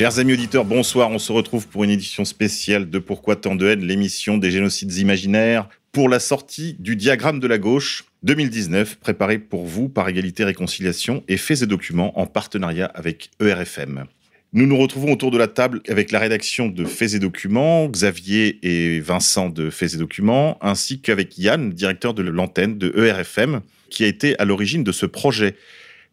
Chers amis auditeurs, bonsoir. On se retrouve pour une édition spéciale de Pourquoi tant de haine, l'émission des génocides imaginaires, pour la sortie du diagramme de la gauche 2019, préparé pour vous par Égalité Réconciliation et Faits et Documents en partenariat avec ERFM. Nous nous retrouvons autour de la table avec la rédaction de Faits et Documents, Xavier et Vincent de Faits et Documents, ainsi qu'avec Yann, directeur de l'antenne de ERFM, qui a été à l'origine de ce projet.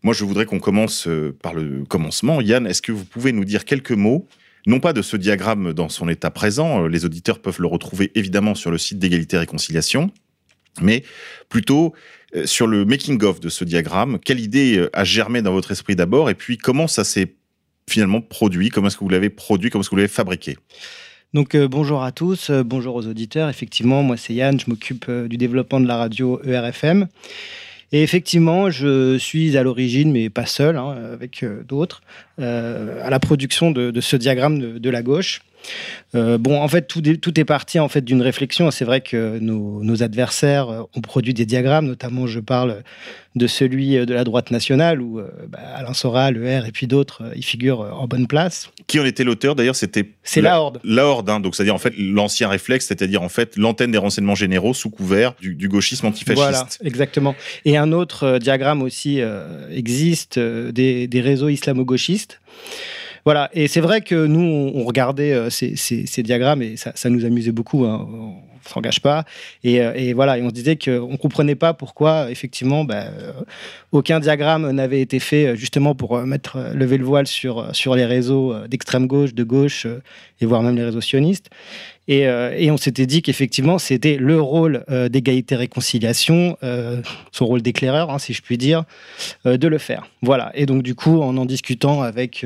Moi, je voudrais qu'on commence euh, par le commencement. Yann, est-ce que vous pouvez nous dire quelques mots, non pas de ce diagramme dans son état présent, euh, les auditeurs peuvent le retrouver évidemment sur le site d'égalité et réconciliation, mais plutôt euh, sur le making-of de ce diagramme. Quelle idée a germé dans votre esprit d'abord, et puis comment ça s'est finalement produit, comment est-ce que vous l'avez produit, comment est-ce que vous l'avez fabriqué? Donc bonjour à tous, bonjour aux auditeurs. Effectivement, moi c'est Yann, je m'occupe du développement de la radio ERFM. Et effectivement, je suis à l'origine, mais pas seul, hein, avec euh, d'autres, à la production de, de ce diagramme de, de la gauche. Euh, bon, en fait, tout, est- tout est parti en fait d'une réflexion. C'est vrai que nos, nos adversaires euh, ont produit des diagrammes, notamment je parle de celui de la droite nationale où euh, bah, Alain Soral, Le R et puis d'autres euh, y figurent euh, en bonne place. Qui en était l'auteur? D'ailleurs, c'était C'est la Horde. La Horde, hein, donc c'est-à-dire en fait l'ancien réflexe, c'est-à-dire en fait l'antenne des renseignements généraux sous couvert du, du gauchisme antifasciste. Voilà, exactement. Et un autre euh, diagramme aussi euh, existe euh, des, des réseaux islamo-gauchistes. Voilà, et c'est vrai que nous, on, regardait euh, ces, diagrammes et ça, nous amusait beaucoup, hein, on s'engage pas. Et, euh, et voilà, et on se disait qu'on ne comprenait pas pourquoi, effectivement, bah, euh, aucun diagramme n'avait été fait justement pour mettre, lever le voile sur, sur les réseaux d'extrême gauche, de gauche, et voire même les réseaux sionistes. Et, euh, et on s'était dit qu'effectivement, c'était le rôle euh, d'égalité-réconciliation, euh, son rôle d'éclaireur, hein, si je puis dire, de le faire. Voilà. Et donc, du coup, en en discutant avec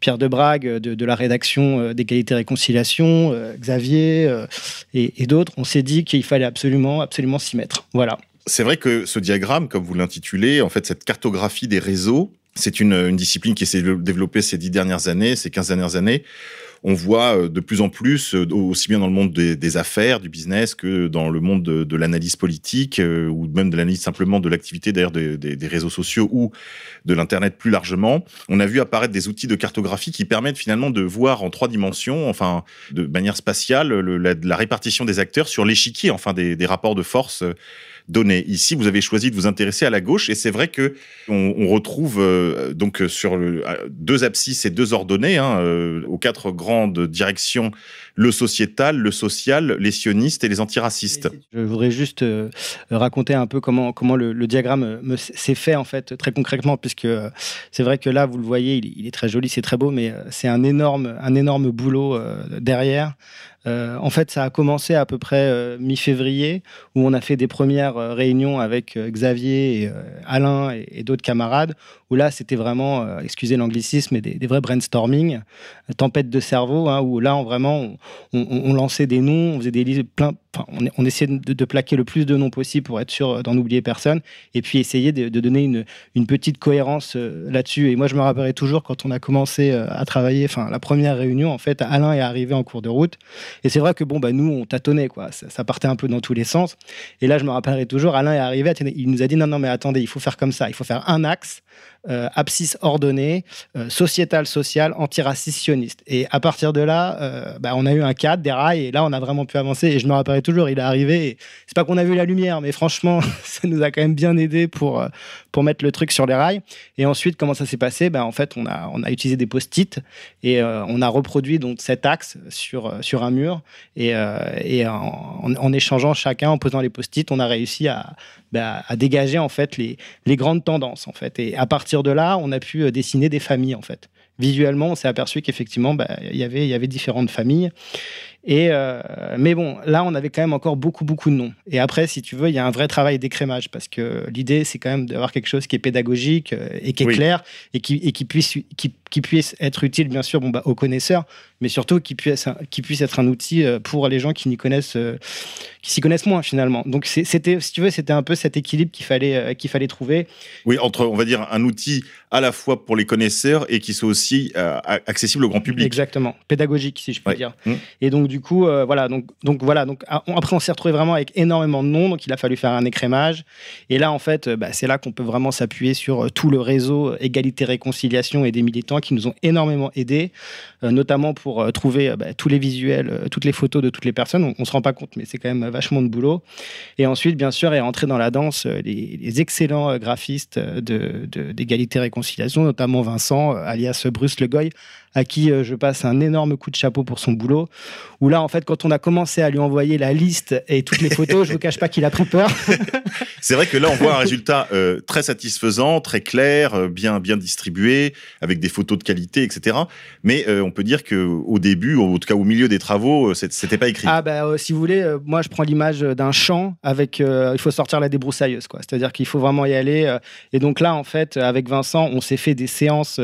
Pierre Debrague de, de la rédaction d'égalité-réconciliation, Xavier et, et d'autres, on s'est dit qu'il fallait absolument, absolument s'y mettre. Voilà. C'est vrai que ce diagramme, comme vous l'intitulez, en fait, cette cartographie des réseaux, c'est une, discipline qui s'est développée ces dix dernières années, ces 15 dernières années. On voit euh, de plus en plus, euh, aussi bien dans le monde des, affaires, du business, que dans le monde de, l'analyse politique, euh, ou même de l'analyse simplement de l'activité des, réseaux sociaux ou de l'Internet plus largement. On a vu apparaître des outils de cartographie qui permettent finalement de voir en trois dimensions, enfin de manière spatiale, le- la, la répartition des acteurs sur l'échiquier, enfin des rapports de force donnés. Ici, vous avez choisi de vous intéresser à la gauche, et c'est vrai que on, retrouve euh, donc euh, sur le, euh, deux abscisses et deux ordonnées, hein, aux quatre grandes directions, le sociétal, le social, les sionistes et les antiracistes. Je voudrais juste euh, raconter un peu comment, le, diagramme euh, s'est fait, en fait, très concrètement, puisque euh, c'est vrai que là, vous le voyez, il, est très joli, c'est très beau, mais c'est un énorme, un énorme boulot derrière. En fait, ça a commencé à peu près mi-février, où on a fait des premières réunions avec Xavier, et, Alain et, d'autres camarades, où là, c'était vraiment, excusez l'anglicisme, des, des vrais brainstorming, tempête de cerveau, hein, où là, vraiment, on lançait des noms, on faisait des listes plein, on, on essayait de, plaquer le plus de noms possible pour être sûr d'en oublier personne, et puis essayer de, donner une, petite cohérence euh, là-dessus. Et moi, je me rappellerai toujours quand on a commencé euh, à travailler, enfin, la première réunion, en fait, Alain est arrivé en cours de route, et c'est vrai que bon, bah, nous, on tâtonnait, quoi. Ça, ça partait un peu dans tous les sens. Et là, je me rappellerai toujours, Alain est arrivé, il nous a dit non, non, mais attendez, il faut faire comme ça, il faut faire un axe, euh, abscisse ordonnée, euh, sociétal, social, antiraciste, sioniste. Et à partir de là, bah, on a eu un cadre, des rails, et là, on a vraiment pu avancer. Et je me toujours, il est arrivé. C'est pas qu'on a vu la lumière, mais franchement, ça nous a quand même bien aidé pour, euh, pour mettre le truc sur les rails. Et ensuite, comment ça s'est passé? Bah, En fait, on a, on a utilisé des post-it et euh, on a reproduit donc cet axe sur, euh, sur un mur. Et, et en, échangeant chacun, en posant les post-it, on a réussi à, bah, à dégager en fait les, les grandes tendances en fait. Et à partir de là, on a pu dessiner des familles en fait. Visuellement, on s'est aperçu qu'effectivement, il y il y avait différentes familles. Et, euh, mais bon, là, on avait quand même encore beaucoup, beaucoup de noms. Et après, si tu veux, il y a un vrai travail d'écrémage parce que l'idée, c'est quand même d'avoir quelque chose qui est pédagogique euh, et qui est Oui. clair et qui, et qui, puisse, qui, qui puisse être utile, bien sûr, bon, bah, aux connaisseurs, mais surtout qui puisse, qui puisse être un outil euh, pour les gens qui n'y connaissent, qui s'y connaissent moins finalement. Donc c'était, si tu veux, c'était un peu cet équilibre qu'il fallait, qu'il fallait trouver. Oui, entre, on va dire, un outil à la fois pour les connaisseurs et qui soit aussi euh, a- accessible au grand public. Exactement, pédagogique si je puis Ouais. dire. Mm. Et donc du coup, euh, voilà, donc, voilà, donc a- on- après on s'est retrouvé vraiment avec énormément de noms, donc il a fallu faire un écrémage. Et là en fait, euh, bah, c'est là qu'on peut vraiment s'appuyer sur euh, tout le réseau égalité réconciliation et des militants qui nous ont énormément aidés, notamment pour trouver bah, tous les visuels, toutes les photos de toutes les personnes. On, on se rend pas compte, mais c'est quand même vachement de boulot. Et ensuite, bien sûr, est rentré dans la danse les, excellents graphistes euh, de- de- d'égalité réconciliation, notamment Vincent, alias Bruce Le Goy, à qui je passe un énorme coup de chapeau pour son boulot. Où là, en fait, quand on a commencé à lui envoyer la liste et toutes les photos, je vous cache pas qu'il a pris peur. C'est vrai que là, on voit un résultat euh, très satisfaisant, très clair, euh, bien, bien distribué, avec des photos de qualité, etc. Mais euh, on peut dire que au début, en tout cas au milieu des travaux, c'était pas écrit. Ah bah si vous voulez, moi je prends l'image d'un champ avec, il faut sortir la débroussailleuse quoi. C'est-à-dire qu'il faut vraiment y aller. et donc là en fait, avec Vincent, on s'est fait des séances,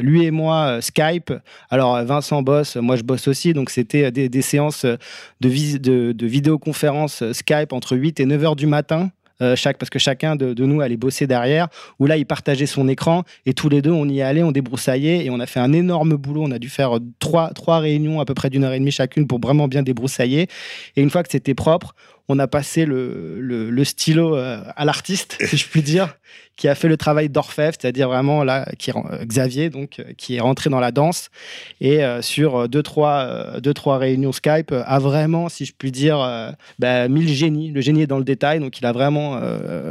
lui et moi, Skype. Alors Vincent bosse, moi je bosse aussi, donc c'était des, des séances euh, de, vis- de, vidéoconférence euh, Skype entre 8 et 9 heures du matin. euh, chaque, parce que chacun de, de nous allait bosser derrière, où là il partageait son écran et tous les deux on y allait, on débroussaillait et on a fait un énorme boulot. On a dû faire trois, trois réunions à peu près d'une heure et demie chacune pour vraiment bien débroussailler. Et une fois que c'était propre, on a passé le, stylo euh, à l'artiste, si je puis dire, qui a fait le travail d'orfèvre, c'est-à-dire vraiment là, euh, Xavier, donc, euh, qui est rentré dans la danse et sur deux trois, deux, trois réunions Skype, a vraiment, si je puis dire, euh, bah, mis le génie. Le génie est dans le détail, donc il a vraiment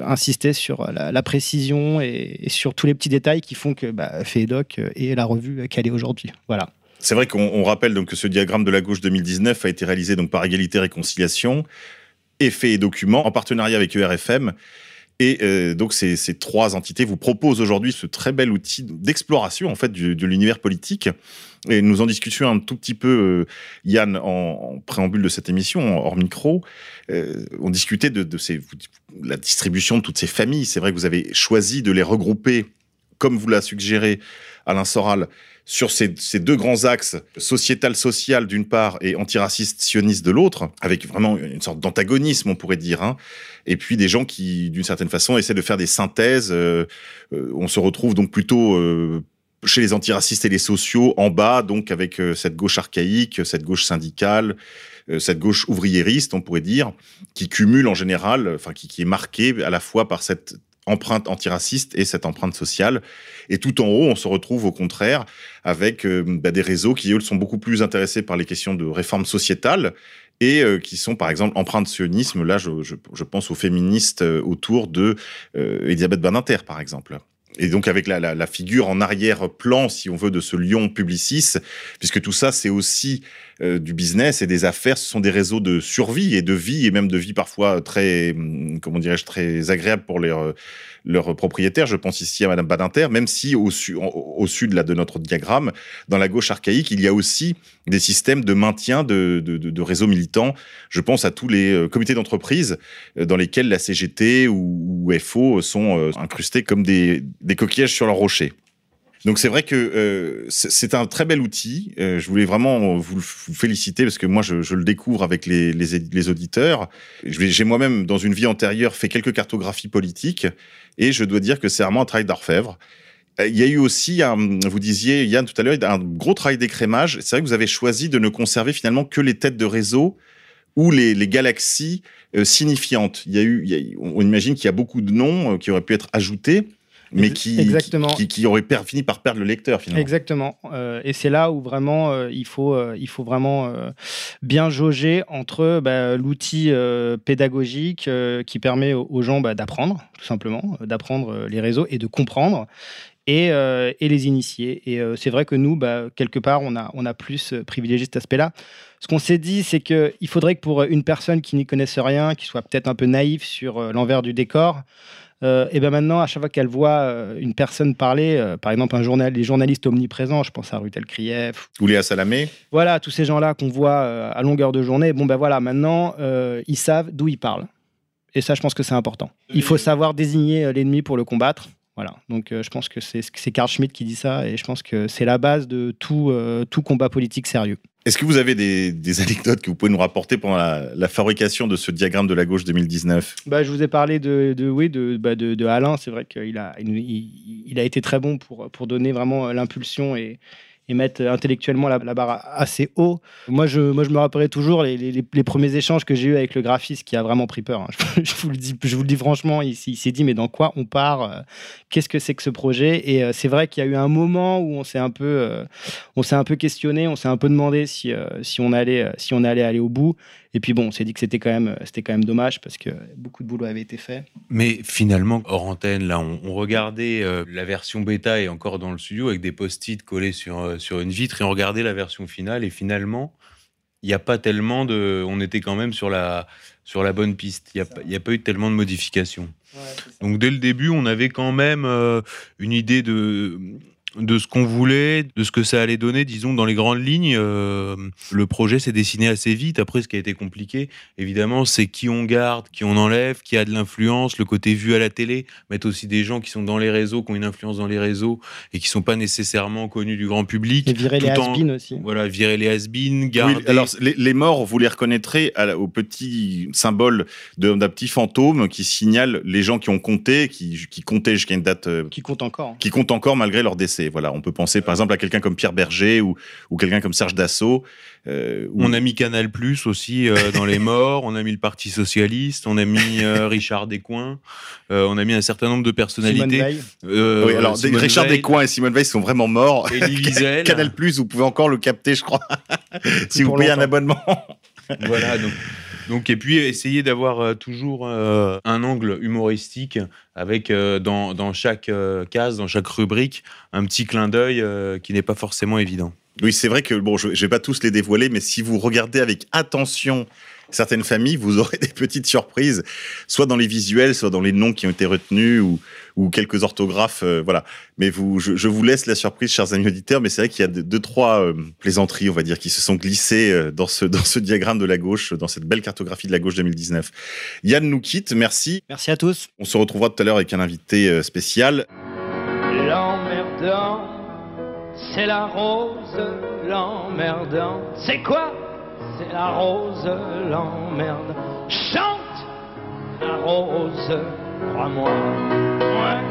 insisté sur la, précision et, sur tous les petits détails qui font que bah, Fédoc euh, est la revue qu'elle est aujourd'hui. Voilà. C'est vrai qu'on on rappelle donc que ce diagramme de la gauche 2019 a été réalisé donc par Égalité Réconciliation, Effets et Documents, en partenariat avec ERFM. Et euh, donc ces, trois entités vous proposent aujourd'hui ce très bel outil d'exploration en fait du- de l'univers politique. Et nous en discutions un tout petit peu, euh, Yann, en, préambule de cette émission, hors micro. Euh, on discutait de, la distribution de toutes ces familles. C'est vrai que vous avez choisi de les regrouper, comme vous l'a suggéré Alain Soral, sur ces, deux grands axes, sociétal-social d'une part et antiraciste sioniste de l'autre, avec vraiment une sorte d'antagonisme, on pourrait dire. Hein. Et puis des gens qui, d'une certaine façon, essaient de faire des synthèses. Euh, euh, on se retrouve donc plutôt euh, chez les antiracistes et les sociaux en bas, donc avec cette gauche archaïque, cette gauche syndicale, cette gauche ouvriériste, on pourrait dire, qui cumule en général, enfin qui est marquée à la fois par cette empreinte antiraciste et cette empreinte sociale. Et tout en haut, on se retrouve au contraire avec euh, bah, des réseaux qui, eux, sont beaucoup plus intéressés par les questions de réforme sociétale et euh, qui sont, par exemple, empreintes sionisme. Là, je, je, pense aux féministes euh, autour de euh, Elisabeth Badinter, par exemple. Et donc avec la, la, la figure en arrière-plan, si on veut, de ce lion Publicis, puisque tout ça, c'est aussi euh, du business et des affaires. Ce sont des réseaux de survie et de vie, et même de vie parfois très, hum, comment dirais-je, très agréable pour euh, leurs propriétaires. Je pense ici à Madame Badinter, même si au, su- au, au sud là, de notre diagramme, dans la gauche archaïque, il y a aussi des systèmes de maintien de, réseaux militants. Je pense à tous les euh, comités d'entreprise dans lesquels la CGT ou, FO sont incrustés comme des, des coquillages sur leur rocher. Donc c'est vrai que euh, c'est un très bel outil. Euh, je voulais vraiment vous, féliciter parce que moi je, je le découvre avec les, les, les auditeurs. J'ai moi-même dans une vie antérieure fait quelques cartographies politiques et je dois dire que c'est vraiment un travail d'orfèvre. Euh, Il y a eu aussi, un, vous disiez Yann tout à l'heure, un gros travail d'écrémage. C'est vrai que vous avez choisi de ne conserver finalement que les têtes de réseau ou les, les galaxies euh, signifiantes. Il y a eu, il y a- on imagine qu'il y a beaucoup de noms euh, qui auraient pu être ajoutés, mais qui, exactement. qui, per- fini par perdre le lecteur finalement. Exactement. Euh, et c'est là où vraiment euh, il, faut, euh, il faut vraiment bien jauger entre bah, l'outil pédagogique qui permet aux, gens bah, d'apprendre, tout simplement, d'apprendre les réseaux et de comprendre. Et, euh, et les initiés. Et euh, c'est vrai que nous, bah, quelque part, on a, on a plus euh, privilégié cet aspect-là. Ce qu'on s'est dit, c'est qu'il faudrait que pour une personne qui n'y connaisse rien, qui soit peut-être un peu naïve sur euh, l'envers du décor, euh, et ben maintenant, à chaque fois qu'elle voit euh, une personne parler, euh, par exemple un journal, les journalistes omniprésents, je pense à Rutel Krief, Ou Léa Salamé voilà, tous ces gens-là qu'on voit euh, à longueur de journée, bon ben voilà, maintenant, euh, ils savent d'où ils parlent. Et ça, je pense que c'est important. Il faut savoir désigner euh, l'ennemi pour le combattre. Voilà, donc euh, je pense que c'est Carl Schmitt qui dit ça, et je pense que c'est la base de tout, euh, tout combat politique sérieux. Est-ce que vous avez des, des anecdotes que vous pouvez nous rapporter pendant la, la fabrication de ce diagramme de la gauche 2019 Bah, je vous ai parlé de, de oui, de, bah, de, de Alain. C'est vrai qu'il a, il, il- il a été très bon pour, pour donner vraiment euh, l'impulsion et, et mettre intellectuellement la, barre assez haut. Moi, je, moi, je me rappellerai toujours les, les, premiers échanges que j'ai eu avec le graphiste qui a vraiment pris peur. hein. Je, vous le dis, je vous le dis franchement, il, il s'est dit mais dans quoi on part euh, Qu'est-ce que c'est que ce projet? Et euh, c'est vrai qu'il y a eu un moment où on s'est un peu, euh, on s'est un peu questionné, on s'est un peu demandé si, si on allait, si on allait aller au bout. Et puis bon, on s'est dit que c'était quand même, c'était quand même dommage parce que beaucoup de boulot avait été fait. Mais finalement, hors antenne, là, on, on regardait euh, la version bêta et encore dans le studio avec des post-it collés sur, euh, sur une vitre et on regardait la version finale et finalement, il n'y a pas tellement de... On était quand même sur la, sur la bonne piste. Il n'y a, a pas eu tellement de modifications. Donc dès le début, on avait quand même euh, une idée de de ce qu'on voulait, de ce que ça allait donner, disons, dans les grandes lignes. euh, le projet s'est dessiné assez vite. Après, ce qui a été compliqué, évidemment, c'est qui on garde, qui on enlève, qui a de l'influence, le côté vu à la télé, mettre aussi des gens qui sont dans les réseaux, qui ont une influence dans les réseaux et qui sont pas nécessairement connus du grand public. Et virer les en- has aussi. Voilà, virer les Oui, garder... alors, les, les morts, vous les reconnaîtrez à au petit symbole d'un petit fantôme qui signale les gens qui ont compté, qui, qui comptaient jusqu'à une date euh, Qui compte encore. qui comptent encore malgré leur décès. Voilà, on peut penser par exemple à quelqu'un comme Pierre Berger ou, ou quelqu'un comme Serge Dassault. euh, On a mis Canal Plus aussi euh, dans les morts, on a mis le Parti Socialiste, on a mis euh, Richard Descoings, euh, on a mis un certain nombre de Simone personnalités. Veil. Euh, Oui, alors Simone Richard Veil, Descoings et Simone Veil sont vraiment morts. Wiesel. Canal Plus, vous pouvez encore le capter, je crois, si vous payez un abonnement. Voilà, donc, donc, et puis essayer d'avoir euh, toujours euh, un angle humoristique avec euh, dans, dans chaque case, dans chaque rubrique, un petit clin d'œil qui n'est pas forcément évident. Oui, c'est vrai que bon, je, je vais pas tous les dévoiler, mais si vous regardez avec attention certaines familles, vous aurez des petites surprises, soit dans les visuels, soit dans les noms qui ont été retenus ou, ou quelques orthographes, euh, voilà. Mais vous, je, je vous laisse la surprise, chers amis auditeurs. Mais c'est vrai qu'il y a deux, deux, trois euh, plaisanteries, on va dire, qui se sont glissées euh, dans ce dans ce diagramme de la gauche, dans cette belle cartographie de la gauche 2019. Yann nous quitte, merci. Merci à tous. On se retrouvera tout à l'heure avec un invité spécial. L'emmerdant, c'est la rose, l'emmerdant. C'est quoi C'est la rose, l'emmerde. Chante la rose, crois-moi. Ouais.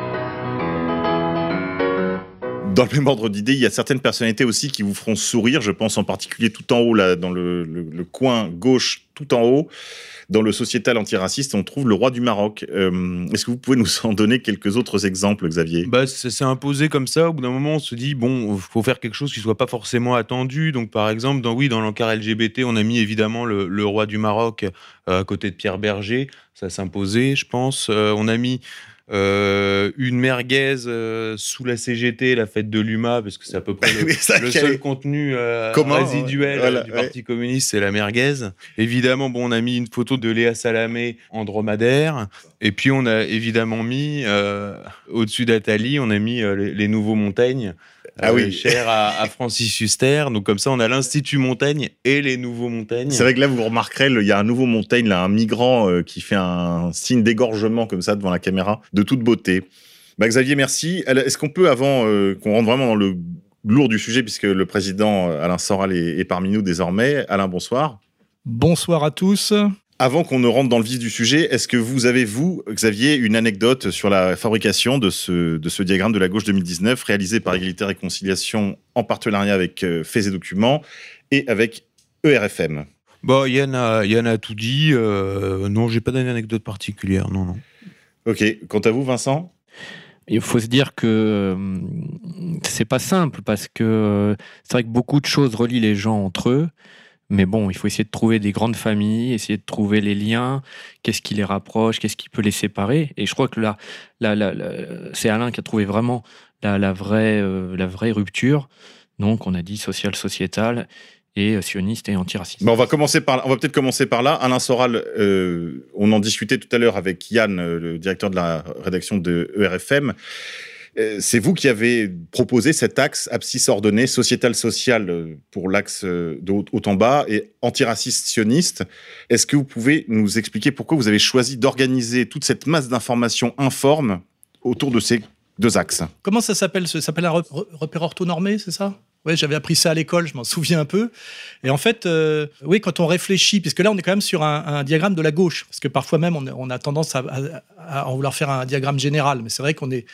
Dans le même ordre d'idée, il y a certaines personnalités aussi qui vous feront sourire. Je pense en particulier tout en haut, là, dans le, le- le coin gauche, tout en haut, dans le sociétal antiraciste, on trouve le roi du Maroc. Euh, Est-ce que vous pouvez nous en donner quelques autres exemples, Xavier? Bah, ça s'est imposé comme ça. Au bout d'un moment, on se dit bon, faut faire quelque chose qui soit pas forcément attendu. Donc, par exemple, dans oui, dans l'encart LGBT, on a mis évidemment le, le roi du Maroc euh, à côté de Pierre Berger. Ça s'imposait, je pense. Euh, on a mis euh, une merguez euh, sous la CGT, la fête de l'UMA, parce que c'est à peu près le, ça, le seul est- contenu euh, résiduel. Voilà, du ouais. Parti communiste, c'est la merguez. Évidemment, bon, on a mis une photo de Léa Salamé en dromadaire. Et puis, on a évidemment mis, euh, au-dessus d'Atali, on a mis euh, les, les nouveaux Montaigne, Ah oui. cher à, à Francis Huster. Donc, comme ça, on a l'Institut Montaigne et les nouveaux Montaigne. C'est vrai que là, vous remarquerez, il y a un nouveau Montaigne, là, un migrant euh, qui fait un signe d'égorgement comme ça devant la caméra, de toute beauté. Bah, Xavier, merci. Est-ce qu'on peut, avant euh, qu'on rentre vraiment dans le lourd du sujet, puisque le président euh, Alain Soral est, est parmi nous désormais, Alain, bonsoir. Bonsoir à tous. Avant qu'on ne rentre dans le vif du sujet, est-ce que vous avez, vous, Xavier, une anecdote sur la fabrication de ce, de ce diagramme de la gauche 2019 réalisé par Égalité et Réconciliation en partenariat avec euh, Faits et Documents et avec ERFM Bon, Yann a, Yann a tout dit. Euh, non, j'ai pas d'anecdote particulière. Non, non. Ok. Quant à vous, Vincent? Il faut se dire que euh, c'est pas simple parce que euh, c'est vrai que beaucoup de choses relient les gens entre eux, Mais bon, il faut essayer de trouver des grandes familles, essayer de trouver les liens, qu'est-ce qui les rapproche, qu'est-ce qui peut les séparer? Et je crois que là, là, c'est Alain qui a trouvé vraiment la, vraie, euh, la vraie rupture. Donc, on a dit social, sociétal et euh, sioniste et antiraciste. On va va peut-être commencer par là. Alain Soral, euh, on en discutait tout à l'heure avec Yann, le directeur de la rédaction de ERFM. Euh, C'est vous qui avez proposé cet axe abscisse ordonnée, sociétal-social euh, pour l'axe euh, de haut en bas et antiraciste sioniste. Est-ce que vous pouvez nous expliquer pourquoi vous avez choisi d'organiser toute cette masse d'informations informes autour de ces deux axes? Comment ça s'appelle Ça s'appelle un rep- re- repère orthonormé, c'est ça? Ouais, j'avais appris ça à l'école, je m'en souviens un peu. Et en fait, oui, quand on réfléchit, puisque là, on est quand même sur un, diagramme de la gauche, parce que parfois même, on, a tendance à, à- à en vouloir faire un diagramme général, mais c'est vrai qu'on est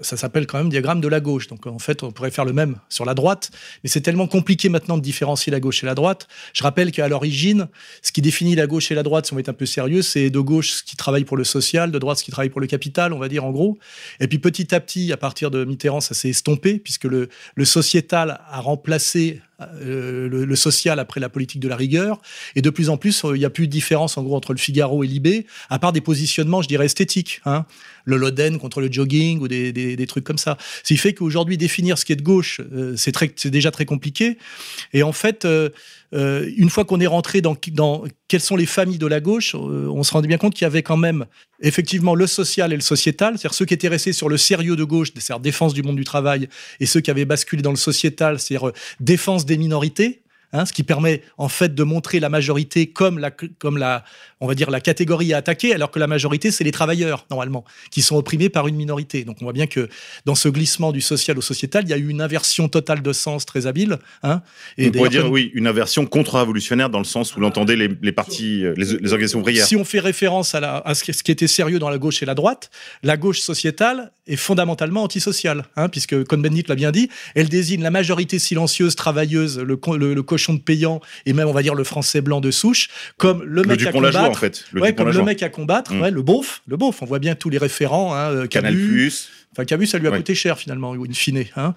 ça s'appelle quand même diagramme de la gauche. Donc en fait, on pourrait faire le même sur la droite, mais c'est tellement compliqué maintenant de différencier la gauche et la droite. Je rappelle qu'à l'origine, ce qui définit la gauche et la droite, si on être un peu sérieux, c'est de gauche ce qui travaille pour le social, de droite ce qui travaille pour le capital, on va dire en gros. Et puis petit à petit, à partir de Mitterrand, ça s'est estompé, puisque le, le sociétal a remplacé euh, le, le social après la politique de la rigueur. Et de plus en plus, euh, il n'y a plus de différence en gros entre le Figaro et Libé, à part des positionnements, je dirais, esthétiques. Hein. Le Loden contre le jogging ou des, des, des trucs comme ça. Ce qui fait qu'aujourd'hui, définir ce qui est de gauche, euh, c'est déjà très compliqué. Et en fait, euh, euh, une fois qu'on est rentré dans, dans quelles sont les familles de la gauche, euh, on se rendait bien compte qu'il y avait quand même effectivement le social et le sociétal, c'est-à-dire ceux qui étaient restés sur le sérieux de gauche, c'est-à-dire défense du monde du travail, et ceux qui avaient basculé dans le sociétal, c'est-à-dire euh, défense des minorités. Hein, ce qui permet en fait de montrer la majorité comme la, comme la, on va dire la catégorie à attaquer, alors que la majorité c'est les travailleurs normalement qui sont opprimés par une minorité. Donc on voit bien que dans ce glissement du social au sociétal, il y a eu une inversion totale de sens très habile. Hein, On pourrait dire oui, une inversion contre-révolutionnaire dans le sens où l'entendait les, les partis, euh, les, les organisations ouvrières. Si on fait référence à, la- à ce, qui, était sérieux dans la gauche et la droite, la gauche sociétale est fondamentalement antisociale, hein, puisque Cohn-Bendit l'a bien dit, elle désigne la majorité silencieuse, travailleuse, le, le- le cochon de payant et même on va dire le français blanc de souche, comme le, Le mec à combattre. en fait. Le ouais, comme le mec à combattre, Mm. ouais, le beauf, le beauf. On voit bien tous les référents, hein, euh, Canal Cabu, Plus. Enfin, Camus, ça lui a coûté cher finalement, in fine. Hein.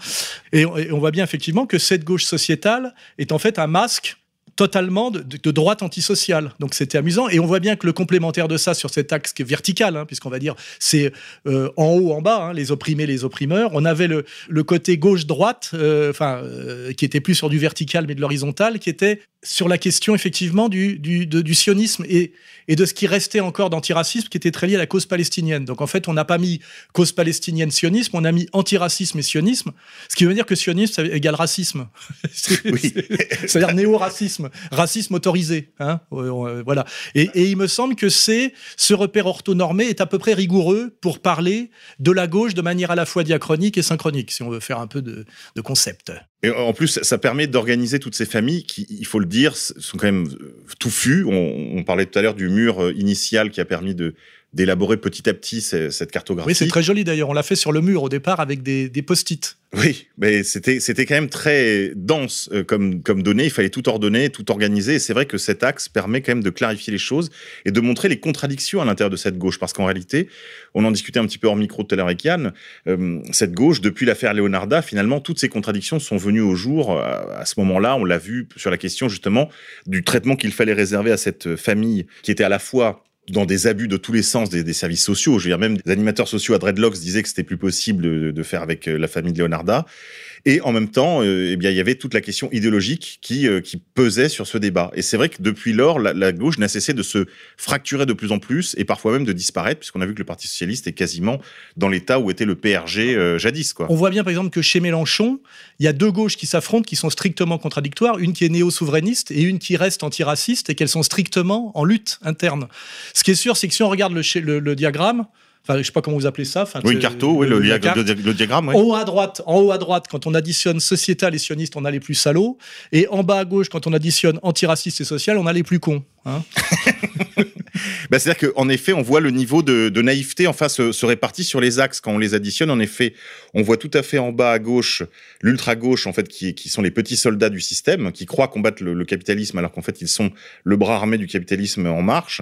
Et on voit bien effectivement que cette gauche sociétale est en fait un masque totalement de, droite antisociale. Donc c'était amusant. Et on voit bien que le complémentaire de ça sur cet axe qui est vertical, hein, puisqu'on va dire c'est euh, en haut, en bas, hein, les opprimés, les opprimeurs. On avait le, le côté gauche-droite, euh, enfin, euh, qui était plus sur du vertical mais de l'horizontal, qui était sur la question effectivement du, du, de- du sionisme et, et de ce qui restait encore d'antiracisme, qui était très lié à la cause palestinienne. Donc en fait, on n'a pas mis cause palestinienne, sionisme, on a mis antiracisme et sionisme, ce qui veut dire que sionisme ça égale racisme. C'est- Oui. C'est-à-dire néo-racisme, racisme autorisé. Hein Euh, euh, voilà. Et, il me semble que c'est ce repère orthonormé est à peu près rigoureux pour parler de la gauche de manière à la fois diachronique et synchronique, si on veut faire un peu de, concept. Et en plus, ça permet d'organiser toutes ces familles qui, il faut le dire, sont quand même euh, touffues. On, parlait tout à l'heure du mur initial qui a permis de d'élaborer petit à petit ce- cette cartographie. Oui, c'est très joli d'ailleurs. On l'a fait sur le mur au départ avec des, des post-it. Oui, mais c'était c'était quand même très dense euh, comme comme données. Il fallait tout ordonner, tout organiser. Et c'est vrai que cet axe permet quand même de clarifier les choses et de montrer les contradictions à l'intérieur de cette gauche, parce qu'en réalité, on en discutait un petit peu hors micro tout à l'heure avec Yann. euh, cette gauche, depuis l'affaire Leonarda, finalement, toutes ces contradictions sont venues au jour. euh, à ce moment-là, on l'a vu sur la question justement du traitement qu'il fallait réserver à cette famille qui était à la fois dans des abus de tous les sens des, services sociaux. Je veux dire, même des animateurs sociaux à Dreadlocks disaient que c'était plus possible de, de faire avec euh, la famille de Leonarda. Et en même temps, euh, eh bien, il y avait toute la question idéologique qui, euh, qui pesait sur ce débat. Et c'est vrai que depuis lors, la, gauche n'a cessé de se fracturer de plus en plus et parfois même de disparaître, puisqu'on a vu que le Parti socialiste est quasiment dans l'état où était le PRG euh, jadis. On voit bien par exemple que chez Mélenchon, il y a deux gauches qui s'affrontent, qui sont strictement contradictoires, une qui est néo-souverainiste et une qui reste antiraciste et qu'elles sont strictement en lutte interne. Ce qui est sûr, c'est que si on regarde le, le diagramme, enfin je sais pas comment vous appelez ça, enfin, Oui, carto, oui, le, le le diagramme. oui. En haut à droite, en haut à droite, quand on additionne sociétal et sioniste, on a les plus salauds. Et en bas à gauche, quand on additionne antiraciste et social, on a les plus cons. hein. Bah, C'est-à-dire qu'en effet, on voit le niveau de, naïveté enfin se, se répartit sur les axes quand on les additionne. En effet, on voit tout à fait en bas à gauche l'ultra gauche en fait qui, qui sont les petits soldats du système qui croient combattre le, le capitalisme alors qu'en fait ils sont le bras armé du capitalisme en marche.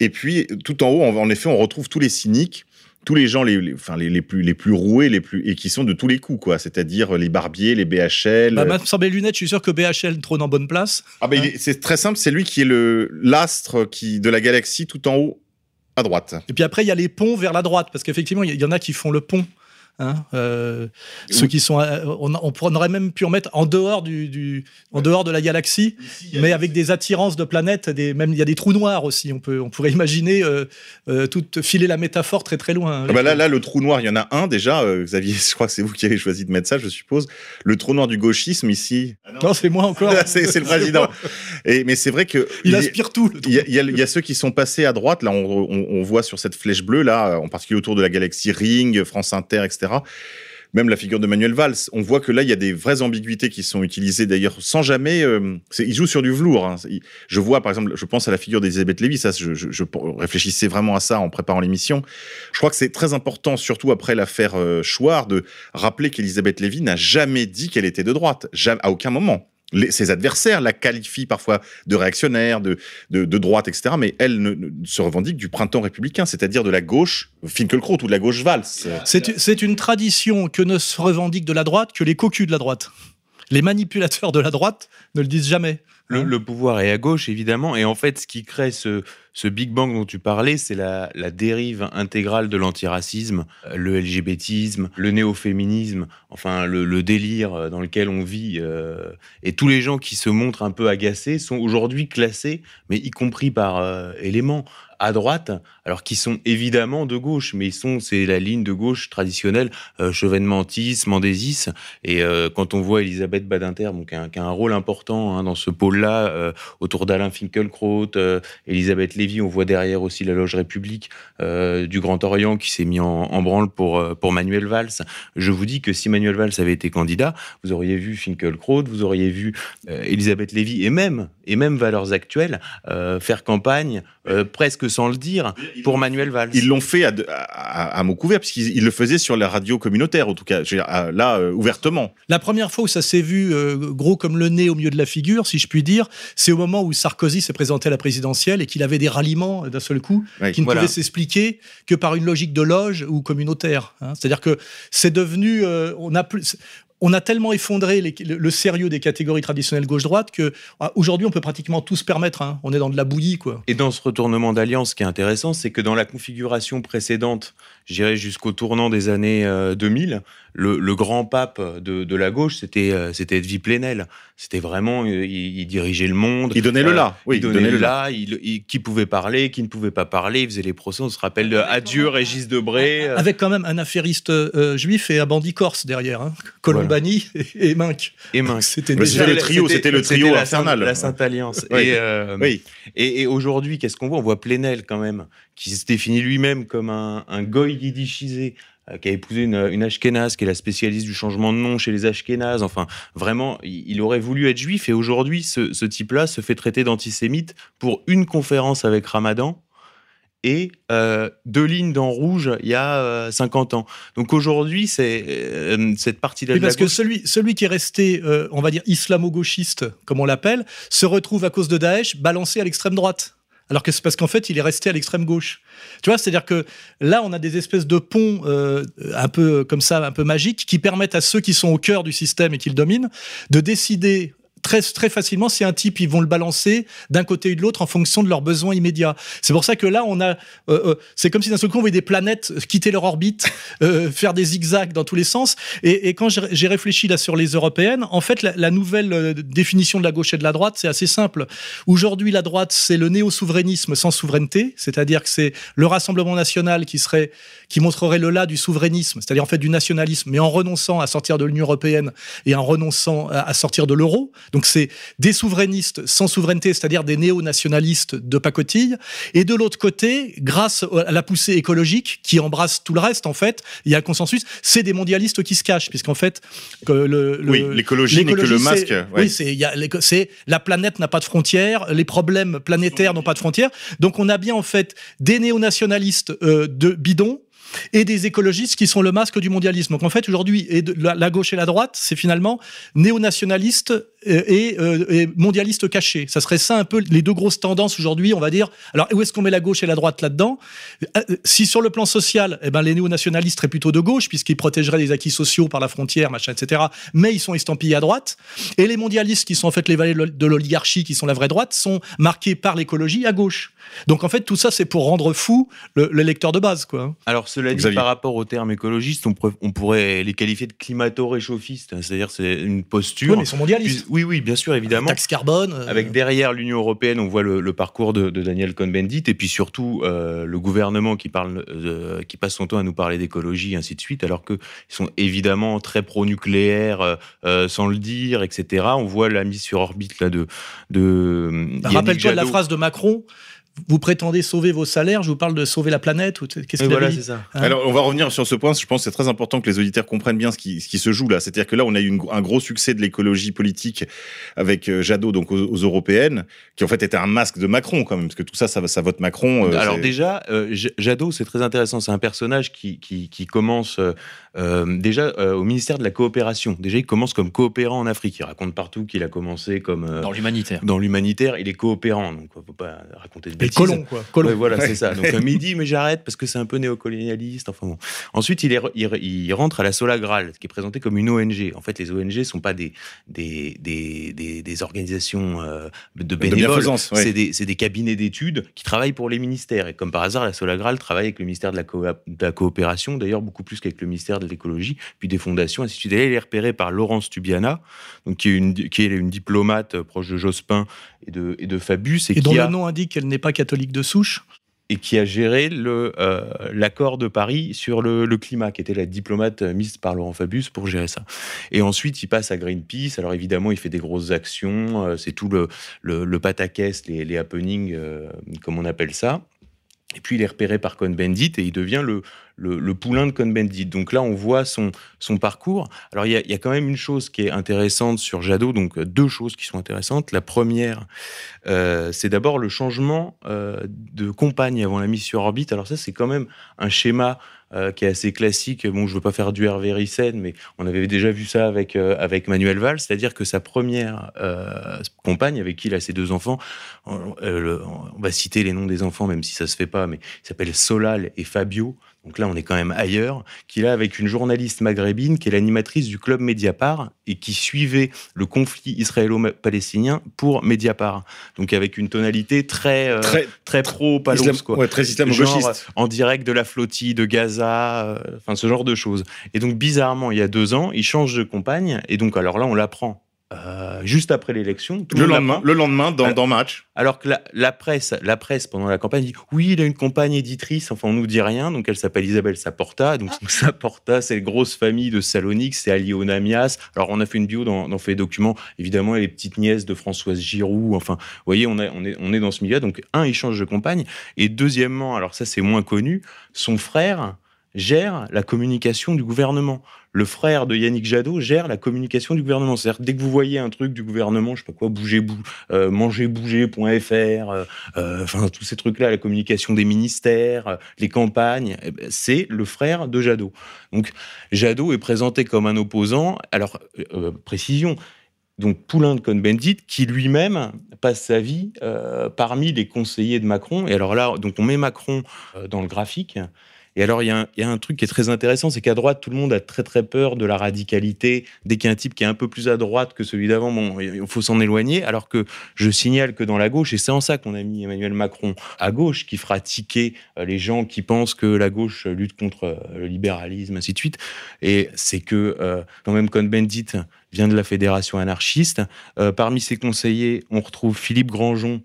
Et puis tout en haut, en effet, on retrouve tous les cyniques tous les gens les, les- enfin, les, les plus, les plus roués les plus, et qui sont de tous les coups, quoi. C'est-à-dire les barbiers, les BHL. Bah, sans mes lunettes, je suis sûr que BHL trône en bonne place. Ah bah, est- c'est très simple, c'est lui qui est le l'astre qui de la galaxie tout en haut à droite. Et puis après, il y a les ponts vers la droite, parce qu'effectivement, il y- il y en a qui font le pont. Hein, euh, ceux qui sont, euh, on, on aurait même pu en mettre en dehors du, du- en dehors de la galaxie, mais avec des attirances de planètes, des, même il y a des trous noirs aussi. On peut, on pourrait imaginer euh, euh, tout filer la métaphore très très loin. Ah bah là, là, le trou noir, il y en a un déjà. Xavier, je crois que c'est vous qui avez choisi de mettre ça, je suppose. Le trou noir du gauchisme ici. non, c'est moi encore. c'est le président. Et, mais c'est vrai que Il aspire tout. Il y, y y a ceux qui sont passés à droite. Là, on, on- on voit sur cette flèche bleue, là, en particulier autour de la galaxie Ring, France Inter, etc. Même la figure de Manuel Valls. On voit que là, il y a des vraies ambiguïtés qui sont utilisées d'ailleurs sans jamais. euh, il joue sur du velours. hein. Je vois, par exemple, je pense à la figure d'Elisabeth Lévy. Ça, je, je- réfléchissais vraiment à ça en préparant l'émission. Je crois que c'est très important, surtout après l'affaire euh, Chouard, de rappeler qu'Elisabeth Lévy n'a jamais dit qu'elle était de droite. À aucun moment. Ses adversaires la qualifient parfois de réactionnaire, de, de, droite, etc. Mais elle ne, se revendique du printemps républicain, c'est-à-dire de la gauche Finkelkraut ou de la gauche Valls. C'est c'est une tradition que ne se revendique de la droite que les cocus de la droite. Les manipulateurs de la droite ne le disent jamais. Le, le pouvoir est à gauche, évidemment. Et en fait, ce qui crée ce, ce Big Bang dont tu parlais, c'est la, la dérive intégrale de l'antiracisme, euh, le LGBTisme, le néo-féminisme, enfin, le, le délire euh, dans lequel on vit. euh, et tous les gens qui se montrent un peu agacés sont aujourd'hui classés, mais y compris par euh, éléments, à droite, alors qu'ils sont évidemment de gauche, mais ils sont, c'est la ligne de gauche traditionnelle, euh, Chevènementis, Mendésis. Et euh, quand on voit Elisabeth Badinter, donc, qui, a, un rôle important hein, dans ce pôle-là, euh, autour d'Alain Finkielkraut, euh, Elisabeth Lévy, on voit derrière aussi la Loge République du Grand Orient qui s'est mis en, branle pour, pour Manuel Valls. Je vous dis que si Manuel Valls avait été candidat, vous auriez vu Finkielkraut, vous auriez vu Elisabeth Lévy et même, et même Valeurs Actuelles faire campagne, euh, presque sans le dire, pour Manuel Valls. Ils l'ont fait à, de- à, à mots couverts, puisqu'ils ils le faisaient sur la radio communautaire, en tout cas, là, euh, ouvertement. La première fois où ça s'est vu euh, gros comme le nez au milieu de la figure, si je puis dire, c'est au moment où Sarkozy s'est présenté à la présidentielle et qu'il avait des ralliements euh, d'un seul coup Oui, qui ne voilà. pouvaient s'expliquer que par une logique de loge ou communautaire. hein. C'est-à-dire que c'est devenu, euh, on a plus. On a tellement effondré le sérieux des catégories traditionnelles gauche-droite que ah, aujourd'hui on peut pratiquement tout se permettre. hein. On est dans de la bouillie, quoi. Et dans ce retournement d'alliance, ce qui est intéressant, c'est que dans la configuration précédente, je dirais jusqu'au tournant des années euh, 2000, le, le grand pape de, de la gauche, c'était euh, c'était Edwy Plenel. C'était vraiment, euh, il, il dirigeait le monde. Il donnait le Euh, là. Oui, il donnait le là. Il, il- qui pouvait parler, qui ne pouvait pas parler. Il faisait les procès. On se rappelle de Adieu Régis Debray. euh, Avec quand même un affairiste euh, juif et un bandit corse derrière. hein. Colombani et, et Minck. et mince. C'était le trio, c'était le trio infernal. La Sainte Alliance. Oui. Et, euh, Oui. Et, et aujourd'hui, qu'est-ce qu'on voit? On voit Plenel quand même, qui se définit lui-même comme un, un goy yiddishisé, euh, qui a épousé une, une Ashkénaze, qui est la spécialiste du changement de nom chez les Ashkénazes. Enfin, vraiment, il, aurait voulu être juif. Et aujourd'hui, ce, ce type-là se fait traiter d'antisémite pour une conférence avec Ramadan et euh, deux lignes dans rouge il y a euh, 50 ans. Donc aujourd'hui, c'est euh, cette partie-là Oui, de la parce que celui, celui qui est resté, euh, on va dire, islamo-gauchiste, comme on l'appelle, se retrouve à cause de Daesh balancé à l'extrême droite. Alors que c'est parce qu'en fait, il est resté à l'extrême gauche. Tu vois, c'est-à-dire que là, on a des espèces de ponts euh, un peu comme ça, un peu magiques, qui permettent à ceux qui sont au cœur du système et qui le dominent de décider très, très facilement si un type, ils vont le balancer d'un côté ou de l'autre en fonction de leurs besoins immédiats. C'est pour ça que là, on a, euh, euh, c'est comme si d'un seul coup, on voyait des planètes quitter leur orbite, euh, faire des zigzags dans tous les sens. Et, quand j'ai réfléchi là sur les européennes, en fait, la, la nouvelle euh, définition de la gauche et de la droite, c'est assez simple. Aujourd'hui, la droite, c'est le néo-souverainisme sans souveraineté, c'est-à-dire que c'est le Rassemblement national qui serait, qui montrerait le là du souverainisme, c'est-à-dire en fait du nationalisme, mais en renonçant à sortir de l'Union européenne et en renonçant à sortir de l'euro. Donc c'est des souverainistes sans souveraineté, c'est-à-dire des néo-nationalistes de pacotille. Et de l'autre côté, grâce à la poussée écologique qui embrasse tout le reste, en fait, il y a un consensus, c'est des mondialistes qui se cachent, puisqu'en fait, que le, le- Oui, l'écologie n'est que le masque. ouais. Oui, c'est il y a l'éco- c'est la planète n'a pas de frontières, les problèmes planétaires n'ont pas de frontières. Donc on a bien en fait des néo-nationalistes euh, de bidon et des écologistes qui sont le masque du mondialisme. Donc en fait aujourd'hui, et de- la, la gauche et la droite, c'est finalement néo-nationalistes et, euh, et mondialiste caché. Ça serait ça un peu les deux grosses tendances aujourd'hui, on va dire. Alors, où est-ce qu'on met la gauche et la droite là-dedans? Euh, Si sur le plan social, eh ben, les néo-nationalistes seraient plutôt de gauche, puisqu'ils protégeraient les acquis sociaux par la frontière, machin, etc. Mais ils sont estampillés à droite. Et les mondialistes, qui sont en fait les valets de l'oligarchie, qui sont la vraie droite, sont marqués par l'écologie à gauche. Donc, en fait, tout ça, c'est pour rendre fou le, le lecteur de base, quoi. Alors, cela dit, Xavier. par rapport au terme écologiste, on, pourrait- on pourrait les qualifier de climato-réchauffistes. C'est-à-dire, c'est une posture. Oui, mais ils sont mondialistes. Puis- Oui, oui, bien sûr, évidemment. Taxe carbone. euh, Avec derrière l'Union européenne, on voit le, le parcours de, de Daniel Cohn-Bendit, et puis surtout euh, le gouvernement qui parle, euh, qui passe son temps à nous parler d'écologie, et ainsi de suite, alors qu'ils sont évidemment très pro-nucléaire, sans le dire, etc. On voit la mise sur orbite là de. de Bah, Rappelle-toi de la phrase de Macron. Vous prétendez sauver vos salaires, je vous parle de sauver la planète. ou Qu'est-ce qu'il voilà, ça. Hein Alors, on va revenir sur ce point. Je pense que c'est très important que les auditeurs comprennent bien ce qui, ce qui se joue là. C'est-à-dire que là, on a eu une- un gros succès de l'écologie politique avec euh, Jadot, donc aux, aux européennes, qui en fait était un masque de Macron quand même, parce que tout ça, ça, ça vote Macron. euh, Alors déjà, euh, Jadot, c'est très intéressant. C'est un personnage qui, qui, qui commence déjà euh, au ministère de la coopération. Déjà, il commence comme coopérant en Afrique. Il raconte partout qu'il a commencé comme euh, Dans l'humanitaire. dans l'humanitaire. Il est coopérant, donc on peut pas raconter de Et bêtises. colon, quoi. Colon. Ouais, voilà, c'est ça. Donc, euh, midi, mais j'arrête parce que c'est un peu néocolonialiste. Enfin bon. Ensuite, il, est, il, re- il rentre à la Sola Graal, qui est présentée comme une ONG. En fait, les ONG sont pas des, des, des, des, des organisations euh, de bénévoles. ouais. C'est des, cabinets d'études qui travaillent pour les ministères. Et comme par hasard, la Sola Graal travaille avec le ministère de la, co- de la coopération, d'ailleurs beaucoup plus qu'avec le ministère de l'écologie, puis des fondations, ainsi de suite. Elle est repérée par Laurence Tubiana, donc qui, est une, qui est une diplomate euh, proche de Jospin et de, et de Fabius. Et, Et dont le nom indique qu'elle n'est pas catholique de souche. et qui a géré euh, l'accord de Paris sur le, le climat, qui était la diplomate euh, mise par Laurent Fabius pour gérer ça. Et ensuite, il passe à Greenpeace. Alors évidemment, il fait des grosses actions. euh, c'est tout le, le, le pataquès, les, les happenings, euh, comme on appelle ça. Et puis, il est repéré par Cohn-Bendit et il devient le, le, poulain de Cohn-Bendit. Donc là, on voit son, parcours. Alors, il y, a, quand même une chose qui est intéressante sur Jadot, donc euh, deux choses qui sont intéressantes. La première, euh, c'est d'abord le changement euh, de compagne avant la mise sur orbite. Alors ça, c'est quand même un schéma qui est assez classique. Bon, je veux pas faire du Hervé Ryssen, mais on avait déjà vu ça avec, Manuel Valls, c'est-à-dire que sa première compagne, avec qui il a ses deux enfants, on, va citer les noms des enfants, même si ça se fait pas, mais s'appelle Solal et Fabio. Donc là, on est quand même ailleurs. Qu'il a avec une journaliste maghrébine qui est l'animatrice du club Mediapart et qui suivait le conflit israélo-palestinien pour Mediapart. Donc avec une tonalité très euh, Très- très pro palos Islam- quoi. ouais, très islamo-gauchiste. En direct de la flottille de Gaza, euh, enfin ce genre de choses. Et donc bizarrement, il y a deux ans, il change de compagne et donc alors là, on l'apprend. Euh, juste après l'élection, Le lendemain, le lendemain dans, Alors- dans Match. Alors que la, la presse, la presse pendant la campagne dit oui, il a une compagne éditrice. Enfin, on nous dit rien. Donc elle s'appelle Isabelle Saporta. Donc Saporta, c'est une grosse famille de Salonique. C'est allié au Namias. Alors on a fait une bio dans, dans Fait Documents. Évidemment, elle est petite nièce de Françoise Giroud. Enfin, vous voyez, on, a- on est, on est dans ce milieu. Donc un, il change de compagne. Et deuxièmement, alors ça c'est moins connu, son frère gère la communication du gouvernement. Le frère de Yannick Jadot gère la communication du gouvernement. C'est-à-dire dès que vous voyez un truc du gouvernement, je sais pas quoi, bougez, bou euh, euh, euh, enfin tous ces trucs-là, la communication des ministères, euh, les campagnes, eh ben, c'est le frère de Jadot. Donc Jadot est présenté comme un opposant. Alors précision. Donc Poulain de Cohn-Bendit, qui lui-même passe sa vie parmi les conseillers de Macron. Et alors là, donc on met Macron dans le graphique. Et alors, il y, a un- truc qui est très intéressant, c'est qu'à droite, tout le monde a très très peur de la radicalité. Dès qu'il y a un type qui est un peu plus à droite que celui d'avant, bon, il faut s'en éloigner. Alors que je signale que dans la gauche, et c'est en ça qu'on a mis Emmanuel Macron à gauche, qui fera tiquer euh, les gens qui pensent que la gauche lutte contre euh, le libéralisme, ainsi de suite. Et c'est que euh, quand même Cohn-Bendit vient de la fédération anarchiste. Parmi ses conseillers, on retrouve Philippe Grandjean,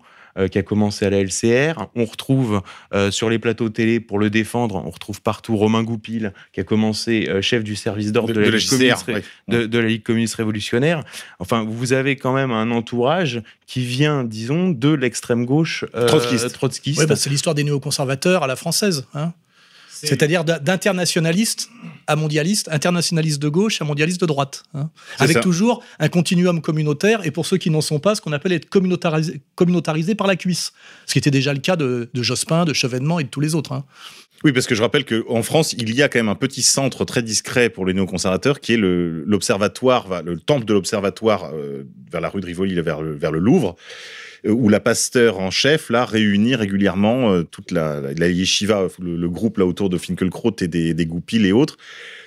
qui a commencé à la LCR. On retrouve euh, sur les plateaux télé pour le défendre, on retrouve partout Romain Goupil, qui a commencé euh, chef du service d'ordre de, la Ligue JCR, communiste, ouais. de, de la Ligue communiste révolutionnaire. Enfin, vous avez quand même un entourage qui vient, disons, de l'extrême gauche euh, Trotskiste. trotskiste. Ouais, bah, c'est l'histoire des néoconservateurs à la française. hein. C'est-à-dire d'in- d'internationalistes à mondialistes, internationalistes de gauche à mondialistes de droite. hein. Avec ça. toujours un continuum communautaire, et pour ceux qui n'en sont pas, ce qu'on appelle être communautarisé, communautarisé par la cuisse. Ce qui était déjà le cas de, de Jospin, de Chevènement et de tous les autres. hein. Oui, parce que je rappelle qu'en France, il y a quand même un petit centre très discret pour les néoconservateurs qui est le- l'observatoire, va- le temple de l'observatoire euh, vers la rue de Rivoli, vers le, vers le Louvre, où la pasteur en chef là réunit régulièrement euh, toute la, la, yeshiva, le, groupe là autour de Finkelkraut et des, des et autres,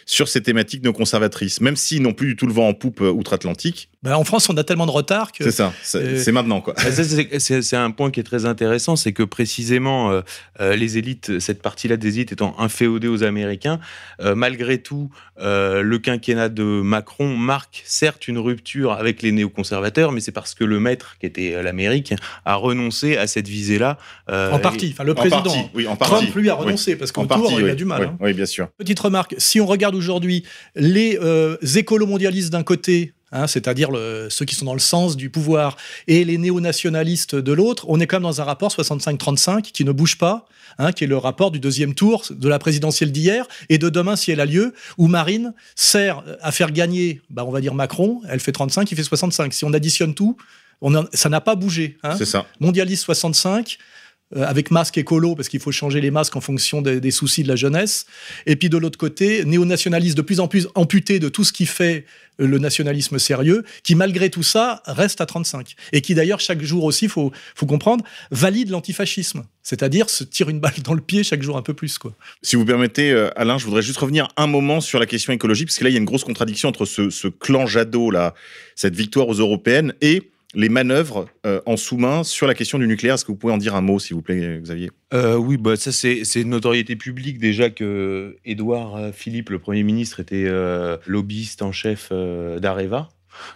sur ces thématiques néoconservatrices, même s'ils n'ont plus du tout le vent en poupe euh, outre-Atlantique. Ben, en France, on a tellement de retard que. C'est ça, c'est Euh, maintenant quoi. Ah, ça, c'est- un point qui est très intéressant, c'est que précisément euh, les élites, cette partie-là des élites étant inféodée aux Américains, euh, malgré tout, euh, le quinquennat de Macron marque certes une rupture avec les néoconservateurs, mais c'est parce que le maître, qui était l'Amérique, a renoncé à cette visée-là. euh, En partie, enfin le En président. partie, oui, en partie. Trump lui a Oui. renoncé parce En qu'autour partie, il oui. a du mal. Oui, hein. oui, bien sûr. Petite remarque, si on regarde aujourd'hui les euh, écolo-mondialistes d'un côté, hein, c'est-à-dire ceux qui sont dans le sens du pouvoir, et les néo-nationalistes de l'autre, on est quand même dans un rapport 65-35 qui ne bouge pas, hein, qui est le rapport du deuxième tour de la présidentielle d'hier et de demain si elle a lieu, où Marine sert à faire gagner, bah, on va dire Macron, elle fait 35, il fait 65. Si on additionne tout, on ça n'a pas bougé. hein. C'est ça. mondialiste 65, euh, avec masque écolo, parce qu'il faut changer les masques en fonction des, soucis de la jeunesse. Et puis de l'autre côté, néo-nationaliste de plus en plus amputé de tout ce qui fait euh, le nationalisme sérieux, qui malgré tout ça reste à 35. Et qui d'ailleurs, chaque jour aussi, il faut, faut comprendre, valide l'antifascisme. C'est-à-dire se tire une balle dans le pied chaque jour un peu plus. Quoi. Si vous permettez, euh, Alain, je voudrais juste revenir un moment sur la question écologique, parce que là, il y a une grosse contradiction entre ce, ce clan Jadot, là, cette victoire aux européennes, et les manœuvres euh, en sous-main sur la question du nucléaire. Est-ce que vous pouvez en dire un mot, s'il vous plaît, Xavier? Euh, oui, bah, ça c'est une notoriété publique déjà que Édouard euh, Philippe, le Premier ministre, était lobbyiste en chef d'Areva.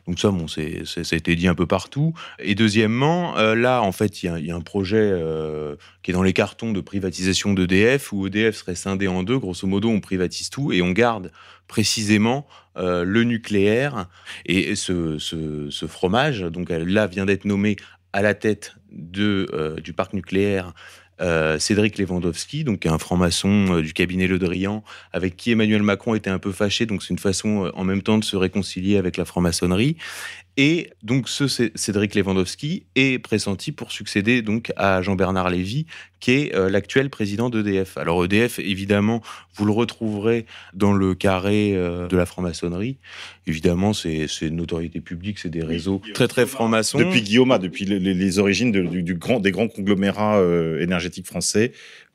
Donc ça, bon, c'est, c'est- ça a été dit un peu partout. Et deuxièmement, euh, là, en fait, il y, a- un projet euh, qui est dans les cartons de privatisation d'EDF, où EDF serait scindé en deux. Grosso modo, on privatise tout et on garde précisément euh, le nucléaire. Et ce, ce- ce fromage, donc là, vient d'être nommé à la tête de, du parc nucléaire euh, Cédric Lewandowski, donc un franc-maçon euh, du cabinet Le Drian, avec qui Emmanuel Macron était un peu fâché, donc c'est une façon euh, en même temps de se réconcilier avec la franc-maçonnerie. Et donc ce Cédric Lewandowski est pressenti pour succéder donc à Jean-Bernard Lévy, qui est euh, l'actuel président d'EDF. Alors EDF, évidemment, vous le retrouverez dans le carré euh, de la franc-maçonnerie. Évidemment, c'est une notoriété publique, c'est des réseaux très très francs-maçons. Depuis Guillaume, depuis les, les- les origines de- du, du grand, des grands conglomérats euh, énergétiques français,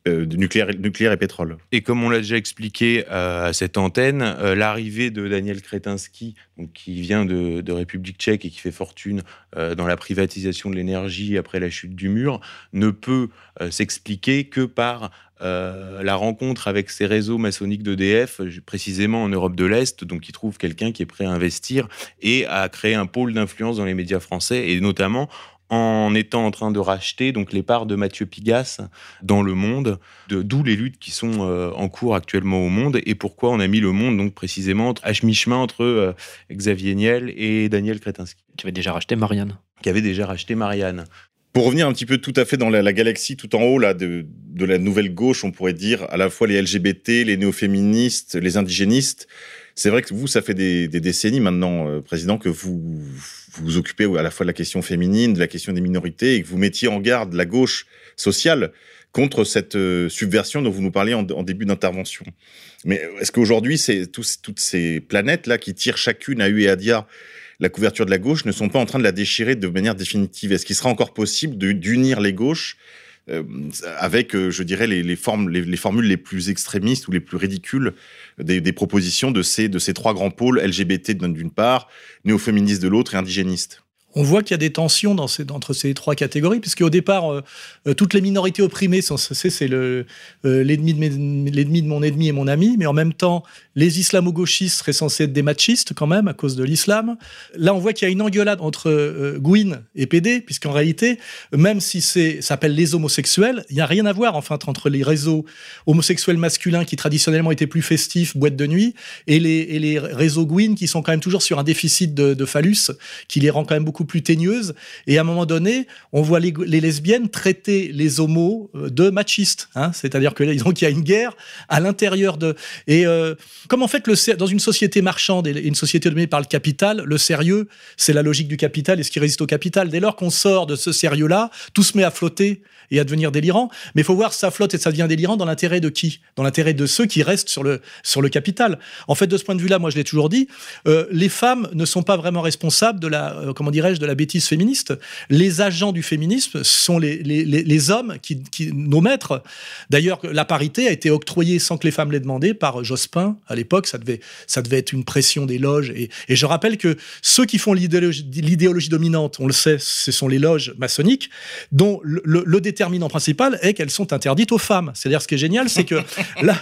euh, de nucléaire, et pétrole. Et comme on l'a déjà expliqué euh, à cette antenne, euh, l'arrivée de Daniel Kretinsky, qui vient de, République tchèque et qui fait fortune dans la privatisation de l'énergie après la chute du mur, ne peut s'expliquer que par la rencontre avec ces réseaux maçonniques d'EDF, précisément en Europe de l'Est, donc il trouve quelqu'un qui est prêt à investir et à créer un pôle d'influence dans les médias français, et notamment en étant en train de racheter donc les parts de Mathieu Pigasse dans le monde, de- d'où les luttes qui sont euh, en cours actuellement au monde et pourquoi on a mis le monde donc précisément à mi-chemin entre euh, Xavier Niel et Daniel Kretinsky, Qui avait déjà racheté Marianne. qui avait déjà racheté Marianne. Pour revenir un petit peu tout à fait dans la, la galaxie tout en haut là de, de la nouvelle gauche, on pourrait dire à la fois les LGBT, les néo-féministes, les indigénistes. C'est vrai que vous, ça fait des, des décennies maintenant, euh, président, que vous vous vous occupez à la fois de la question féminine, de la question des minorités, et que vous mettiez en garde la gauche sociale contre cette euh, subversion dont vous nous parliez en, début d'intervention. Mais est-ce qu'aujourd'hui, c'est toutes ces planètes là qui tirent chacune à U et à Dia la couverture de la gauche ne sont pas en train de la déchirer de manière définitive? Est-ce qu'il sera encore possible d'unir les gauches euh, avec, euh, je dirais, les, les formes, les, les formules les plus extrémistes ou les plus ridicules des, des propositions de ces, de ces trois grands pôles LGBT d'une part, néo-féministes de l'autre et indigénistes On voit qu'il y a des tensions dans ces, entre ces trois catégories, puisque au départ, euh, euh, toutes les minorités opprimées, sont- c'est euh, l'ennemi de, mes- l'ennemi de mon ennemi et mon ami, mais en même temps, les islamo-gauchistes seraient censés être des machistes quand même, à cause de l'islam. Là, on voit qu'il y a une engueulade entre euh, Gwyn et PD, puisqu'en réalité, même si c'est s'appelle les homosexuels, il n'y a rien à voir enfin entre les réseaux homosexuels masculins qui traditionnellement étaient plus festifs, boîtes de nuit, et les, et les réseaux Gwyn qui sont quand même toujours sur un déficit de, de phallus, qui les rend quand même beaucoup plus teigneuse. Et à un moment donné, on voit les, les lesbiennes traiter les homos euh, de machistes. Hein. C'est-à-dire que y a une guerre à l'intérieur de. Et euh, comme en fait, le, dans une société marchande et une société dominée par le capital, le sérieux, c'est la logique du capital et ce qui résiste au capital. Dès lors qu'on sort de ce sérieux-là, tout se met à flotter et à devenir délirant. Mais il faut voir ça flotte et ça devient délirant dans l'intérêt de qui? Dans l'intérêt de ceux qui restent sur le, sur le capital. En fait, de ce point de vue-là, moi je l'ai toujours dit, euh, les femmes ne sont pas vraiment responsables de la, euh, comment dirais-je, de la bêtise féministe. Les agents du féminisme sont les, les, les, hommes, qui, qui, nos maîtres. D'ailleurs, la parité a été octroyée sans que les femmes l'aient demandé par Jospin à l'époque. Ça devait, ça devait être une pression des loges. Et, je rappelle que ceux qui font l'idéologie l'idéologie dominante, on le sait, ce sont les loges maçonniques, dont le, le, le déterminant principal est qu'elles sont interdites aux femmes. C'est-à-dire, ce qui est génial, c'est que la,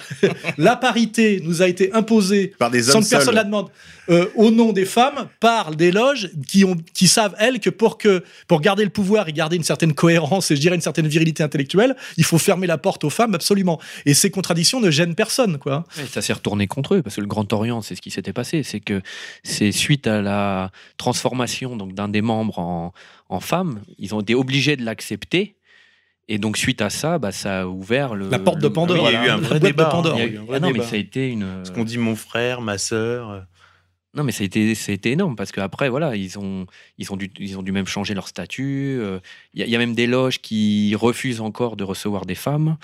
la parité nous a été imposée Par des sans que personne la demande. Euh, au nom des femmes, par des loges qui, ont, qui savent, elles, que pour, que pour garder le pouvoir et garder une certaine cohérence et je dirais une certaine virilité intellectuelle, il faut fermer la porte aux femmes, absolument. Et ces contradictions ne gênent personne, quoi. Ça s'est retourné contre eux parce que le Grand Orient, c'est ce qui s'était passé. C'est que c'est suite à la transformation donc d'un des membres en, en femme, ils ont été obligés de l'accepter. Et donc suite à ça, bah, ça a ouvert le, La porte de le- Pandore. Oui, il y a eu un vrai de débat. hein. Pandore. Il y a eu un vrai Ah non, mais ça a été une. Ce qu'on dit mon frère, ma sœur. euh, Non, mais ça a été, ça a été énorme parce qu'après, voilà, ils ont, ils, ont dû, ils ont dû même changer leur statut. euh, Il y, a- il y a même des loges qui refusent encore de recevoir des femmes.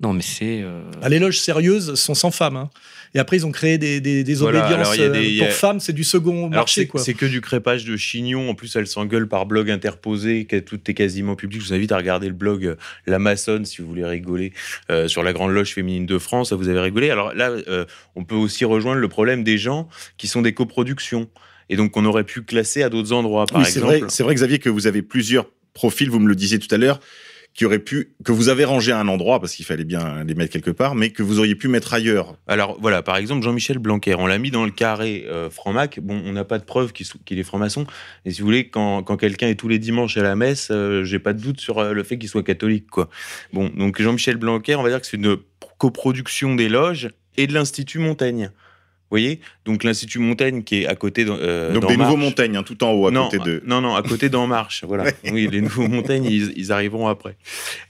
Non, mais c'est. euh, Ah, les loges sérieuses sont sans femmes. hein. Et après, ils ont créé des, des, des Voilà, obédiences alors des- euh, a- pour femmes. C'est du second Alors marché, c'est quoi. c'est que du crépage de chignon. En plus, elle s'engueule par blog interposé, tout est quasiment public. Je vous invite à regarder le blog euh, La Maçonne si vous voulez rigoler euh, sur la Grande Loge féminine de France. Ça vous avez rigolé. Alors là, euh, on peut aussi rejoindre le problème des gens qui sont des coproductions et donc qu'on aurait pu classer à d'autres endroits. Par Oui, c'est vrai, c'est vrai, Xavier, que vous avez plusieurs profils, vous me le disiez tout à l'heure, qui pu, que vous avez rangé à un endroit parce qu'il fallait bien les mettre quelque part, mais que vous auriez pu mettre ailleurs. Alors voilà, par exemple, Jean-Michel Blanquer, on l'a mis dans le carré euh, franc-mac. Bon, on n'a pas de preuve qu'il est franc-maçon. Et si vous voulez, quand, quand quelqu'un est tous les dimanches à la messe, euh, j'ai pas de doute sur euh, le fait qu'il soit catholique. Quoi. Bon, donc Jean-Michel Blanquer, on va dire que c'est une coproduction des loges et de l'Institut Montaigne. Vous voyez Donc l'Institut Montaigne qui est à côté d'En euh, Donc des nouveaux montagnes, hein, tout en haut à non, côté de. Non, non, à côté d'En Marche. Voilà. Oui, les nouveaux montagnes, ils, ils arriveront après.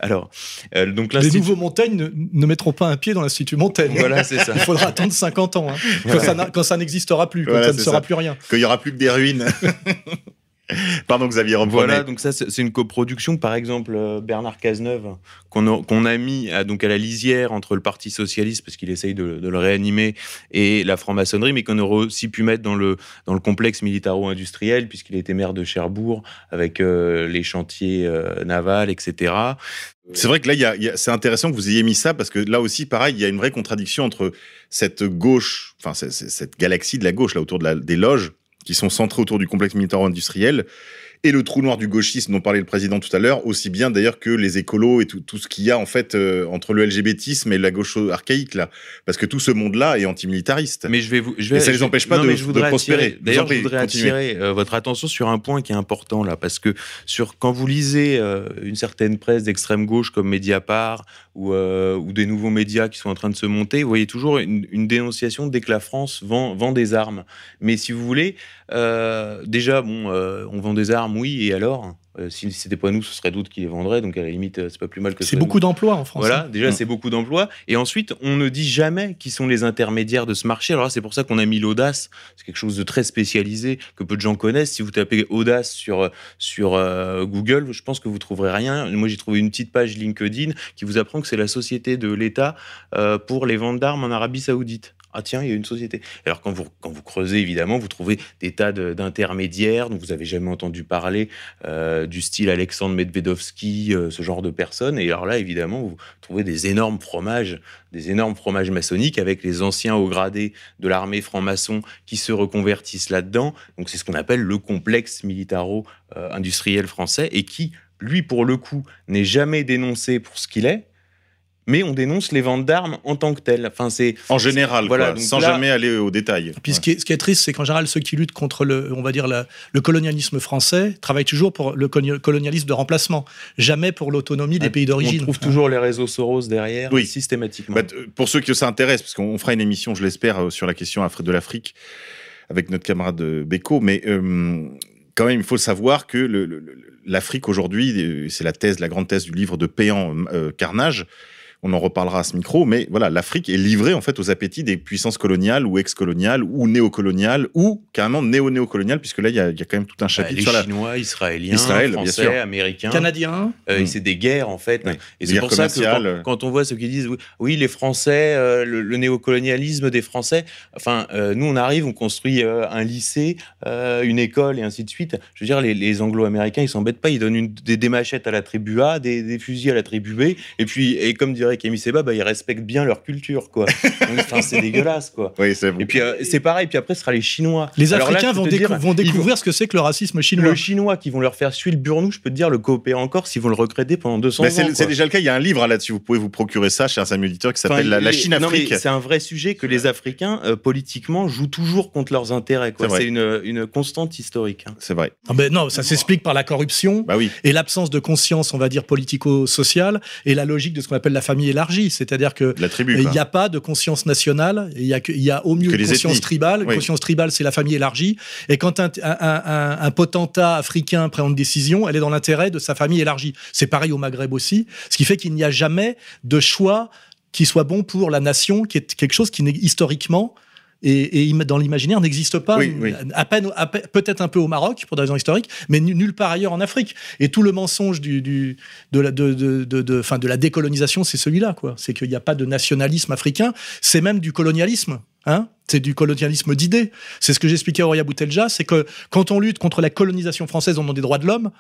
Alors, euh, donc Les nouveaux Montaigne ne, ne mettront pas un pied dans l'Institut Montaigne. Voilà, c'est ça. Il faudra attendre 50 ans, hein, quand Voilà. ça n'a- quand ça n'existera plus, quand Voilà, ça ne sera ça. plus rien. Qu'il y aura plus que des ruines. Pardon, Xavier, reprenez. Voilà, donc ça, c'est une coproduction. Par exemple, euh, Bernard Cazeneuve, qu'on a, mis à, donc à la lisière entre le Parti Socialiste, parce qu'il essaye de, de le réanimer, et la franc-maçonnerie, mais qu'on aurait aussi pu mettre dans le, dans le complexe militaro-industriel, puisqu'il était maire de Cherbourg, avec euh, les chantiers euh, navals, etc. C'est vrai que là, c'est intéressant que vous ayez mis ça parce que là aussi, pareil, il y a une vraie contradiction entre cette gauche, enfin cette galaxie de la gauche là autour de la- des loges qui sont centrées autour du complexe militaro-industriel et le trou noir du gauchisme dont parlait le président tout à l'heure, aussi bien d'ailleurs que les écolos et tout, tout ce qu'il y a en fait euh, entre le LGBTisme et la gauche archaïque là, parce que tout ce monde-là est antimilitariste. Mais je vais vous. Je vais, Et ça les je- empêche pas non, de- je de prospérer. D'ailleurs, je voudrais attirer euh, votre attention sur un point qui est important là, parce que sur quand vous lisez euh, une certaine presse d'extrême gauche comme Mediapart ou, ou des nouveaux médias qui sont en train de se monter, vous voyez toujours une, une dénonciation dès que la France vend, vend des armes. Mais si vous voulez, déjà, bon, on vend des armes, oui, et alors Euh, Si c'était pas nous, ce serait d'autres qui les vendraient. Donc à la limite, euh, c'est pas plus mal que ce C'est beaucoup d'emplois en France. Voilà, hein. déjà Mm. c'est beaucoup d'emplois. Et ensuite, on ne dit jamais qui sont les intermédiaires de ce marché. Alors c'est pour ça qu'on a mis l'audace. C'est quelque chose de très spécialisé que peu de gens connaissent. Si vous tapez audace sur sur euh, Google, je pense que vous trouverez rien. Moi, j'ai trouvé une petite page LinkedIn qui vous apprend que c'est la société de l'État euh, pour les ventes d'armes en Arabie Saoudite. Ah tiens, il y a une société. Alors quand vous, quand vous creusez, évidemment, vous trouvez des tas d'intermédiaires dont vous avez jamais entendu parler, euh, du style Alexandre Medvedovski, euh, ce genre de personnes. Et alors là, évidemment, vous trouvez des énormes fromages, des énormes fromages maçonniques avec les anciens hauts gradés de l'armée franc-maçon qui se reconvertissent là-dedans. Donc c'est ce qu'on appelle le complexe militaro-industriel français et qui, lui, pour le coup, n'est jamais dénoncé pour ce qu'il est. Mais on dénonce les ventes d'armes en tant que telles. Enfin, c'est En général, Voilà, quoi, donc sans là- jamais aller aux détails. Puis ce qui est, ce qui est triste, c'est qu'en général, ceux qui luttent contre le, on va dire, la- le colonialisme français travaillent toujours pour le colo- colonialisme de remplacement, jamais pour l'autonomie des pays on d'origine. trouve toujours les réseaux Soros derrière, Oui. systématiquement. Bah, pour ceux qui s'intéressent, parce qu'on fera une émission, je l'espère, euh, sur la question de l'Afrique avec notre camarade euh, Beko, mais euh, quand même, il faut savoir que l'Afrique aujourd'hui, c'est la thèse, la grande thèse du livre de Péan, euh, Carnage. On en reparlera à ce micro, mais voilà, l'Afrique est livrée en fait aux appétits des puissances coloniales ou ex-coloniales ou néocoloniales ou carrément néo-néocoloniales, puisque là, il y, a il y a quand même tout un Bah, chapitre les sur la. Chinois, Israéliens, Israël, bien Français, sûr. Américains. Canadien. Euh, Mm. c'est des guerres en fait. Oui. Et c'est pour ça que quand, quand on voit ceux qui disent oui, oui, les Français, euh, le, le néocolonialisme des Français, enfin euh, nous on arrive, on construit euh, un lycée, euh, une école et ainsi de suite. Je veux dire, les, les Anglo-Américains ils s'embêtent pas, ils donnent une- des, des machettes à la tribu A, des, des fusils à la tribu B, et puis et comme dirait Camille Seba, bah, ils respectent bien leur culture quoi. Enfin c'est dégueulasse quoi. Oui, c'est Et puis euh, c'est pareil, puis après ce sera les Chinois. Les Alors Africains vont, te décou- dire, vont ils découvrir ce que c'est que le racisme chinois. le chinois qui vont leur faire suer le burnou, je peux te dire, le coopérer encore s'ils vont le recréter pendant 200 Bah, ans. c'est déjà le cas. Il y a un livre hein, là-dessus. Vous pouvez vous procurer ça, cher Samuel Auditeur, qui s'appelle Enfin, la, la Chine-Afrique. C'est un vrai sujet que les Africains, euh, politiquement, jouent toujours contre leurs intérêts. quoi. C'est une, une constante historique. hein. C'est vrai. Ah ben non, ça s'explique par la corruption Bah oui. et l'absence de conscience, on va dire, politico-sociale et la logique de ce qu'on appelle la famille élargie. C'est-à-dire que il n'y a pas de conscience nationale, il y a, que- il y a au mieux Que une conscience tribale. Oui. conscience tribale, c'est la famille élargie. Et quand un, un- un- un potentat africain prend une décision, elle est dans l'intérêt de sa famille élargie. C'est pareil au Maghreb aussi, ce qui fait qu'il n'y a jamais de choix qui soit bon pour la nation, qui est quelque chose qui n'est historiquement et, dans l'imaginaire n'existe pas. Oui, oui. À peine, peut-être un peu au Maroc pour des raisons historiques, mais nu- nulle part ailleurs en Afrique. Et tout le mensonge du, du- de, la, de, de, de- de- enfin, de la décolonisation, c'est celui-là, quoi. C'est qu'il n'y a pas de nationalisme africain. C'est même du colonialisme. Hein? C'est du colonialisme d'idées. C'est ce que j'expliquais à Auria Boutelja, c'est que quand on lutte contre la colonisation française au nom des droits de l'homme,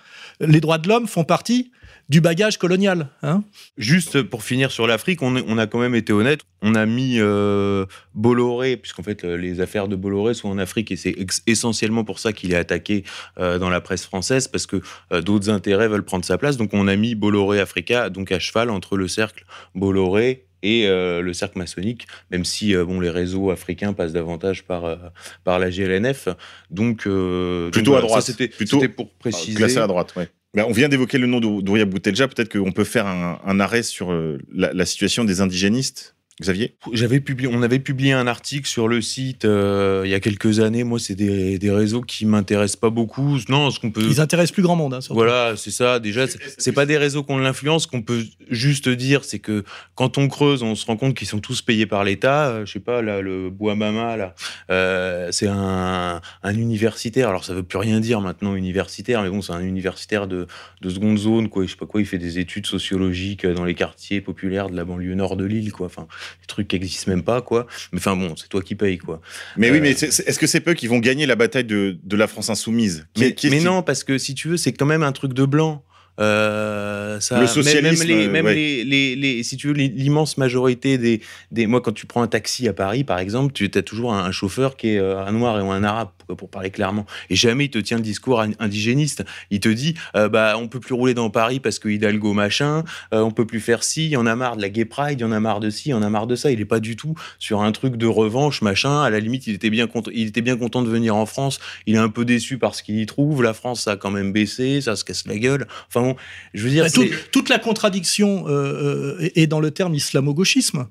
les droits de l'homme font partie du bagage colonial. Hein Juste pour finir sur l'Afrique, on, a quand même été honnête. On a mis euh, Bolloré, puisqu'en fait euh, les affaires de Bolloré sont en Afrique et c'est essentiellement pour ça qu'il est attaqué euh, dans la presse française parce que d'autres intérêts veulent prendre sa place. Donc on a mis Bolloré Africa donc à cheval entre le cercle Bolloré et euh, le cercle maçonnique, même si euh, bon les réseaux africains passent davantage par euh, par la GLNF. Donc Plutôt donc à droite. ça, C'était pour préciser. Classé à droite. Ben, on vient d'évoquer le nom d'Ou- d'Ouria Boutelja. Peut-être qu'on peut faire un, un arrêt sur la, la situation des indigénistes. Xavier? J'avais publié, on avait publié un article sur le site euh, il y a quelques années. Moi, c'est des, des réseaux qui m'intéressent pas beaucoup. Non, ce qu'on peut. Ils intéressent plus grand monde. Hein. Voilà, c'est ça. Déjà, c'est- pas des réseaux qu'on l'influence. Ce qu'on peut juste dire, c'est que quand on creuse, on se rend compte qu'ils sont tous payés par l'État. Euh, je sais pas, là, le Bois-Mama, là, euh, c'est un, un universitaire. Alors, ça veut plus rien dire maintenant, universitaire, mais bon, c'est un universitaire de, de seconde zone, quoi. Je sais pas quoi, il fait des études sociologiques dans les quartiers populaires de la banlieue nord de Lille, quoi. Enfin, des trucs qui existent même pas, quoi. Mais enfin, bon, c'est toi qui payes, quoi. Mais Euh, oui, mais c'est- est-ce que c'est peu qui vont gagner la bataille de, de la France insoumise? Qui- Mais, qui est-ce mais qui- non, parce que si tu veux, c'est quand même un truc de blanc. Euh, ça, Le socialisme, même, les, même ouais. les, les, les- si tu veux, l'immense majorité des, des. Moi, quand tu prends un taxi à Paris, par exemple, tu as toujours un, un chauffeur qui est euh, un noir et ou un arabe, pour, parler clairement. Et jamais il te tient le discours in- indigéniste. Il te dit, euh, bah, on peut plus rouler dans Paris parce que Hidalgo machin, euh, on peut plus faire ci, il y en a marre de la gay pride, il y en a marre de ci, il y en a marre de ça. Il est pas du tout sur un truc de revanche, machin. À la limite, il était bien content, il était bien content de venir en France. Il est un peu déçu par ce qu'il y trouve. La France, ça a quand même baissé, ça se casse la gueule. Enfin bon, je veux dire, Bah, tout- toute la contradiction euh, euh, est dans le terme islamo-gauchisme.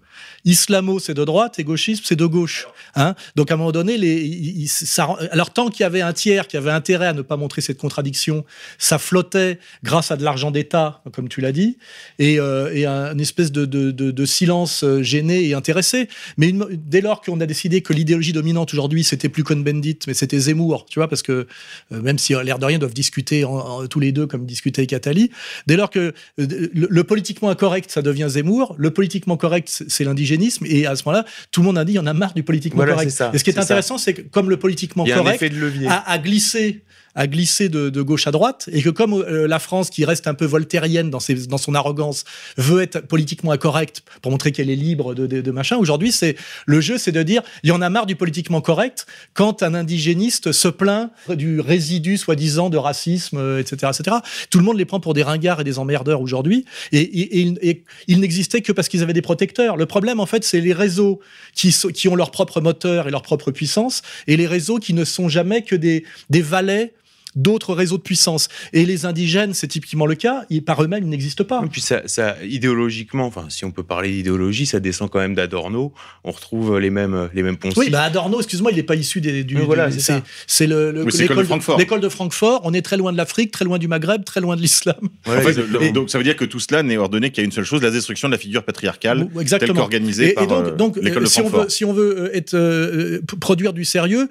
Islamo, c'est de droite, et gauchisme, c'est de gauche. Hein Donc, à un moment donné, les, ça, alors tant qu'il y avait un tiers qui avait intérêt à ne pas montrer cette contradiction, ça flottait grâce à de l'argent d'État, comme tu l'as dit, et, euh, et un une espèce de, de- de- de silence euh, gêné et intéressé. Mais une- dès lors qu'on a décidé que l'idéologie dominante aujourd'hui, c'était plus Cohn-Bendit, mais c'était Zemmour, tu vois, parce que même si l'air de rien doivent discuter en- en- tous les deux comme discutait Attali, dès lors que euh, le, politiquement incorrect, ça devient Zemmour, le politiquement correct, c'est l'indigénisme, et à ce moment-là, tout le monde a dit, il y en a marre du politiquement Voilà, correct. ça, et ce qui est, intéressant, c'est que comme le politiquement correct a glissé a glissé de, de gauche à droite et que comme euh, la France qui reste un peu voltairienne dans, ses, dans son arrogance veut être politiquement incorrecte pour montrer qu'elle est libre de, de, de machin aujourd'hui c'est le jeu c'est de dire il y en a marre du politiquement correct quand un indigéniste se plaint du résidu soi-disant de racisme euh, etc etc tout le monde les prend pour des ringards et des emmerdeurs aujourd'hui et, et, et ils n'existaient que parce qu'ils avaient des protecteurs. Le problème en fait c'est les réseaux qui, so- qui ont leur propre moteur et leur propre puissance et les réseaux qui ne sont jamais que des, des valets d'autres réseaux de puissance. Et les indigènes, c'est typiquement le cas, ils, par eux-mêmes, ils n'existent pas. Et puis ça, ça, idéologiquement, enfin, si on peut parler d'idéologie, ça descend quand même d'Adorno. On retrouve les mêmes, les mêmes poncifs. Oui, bah Adorno, excuse-moi, il n'est pas issu des, du. Oui, voilà, du- c'est ça. c'est le, le- Oui, c'est l'école de Francfort. l'école de Francfort. On est très loin de l'Afrique, très loin du Maghreb, très loin de l'islam. En fait, donc ça veut dire que tout cela n'est ordonné qu'à une seule chose, la destruction de la figure patriarcale exactement. telle qu'organisée Et, par et donc, euh, donc, l'école euh, de si, on Francfort. veut, si on veut euh, être, euh, produire du sérieux,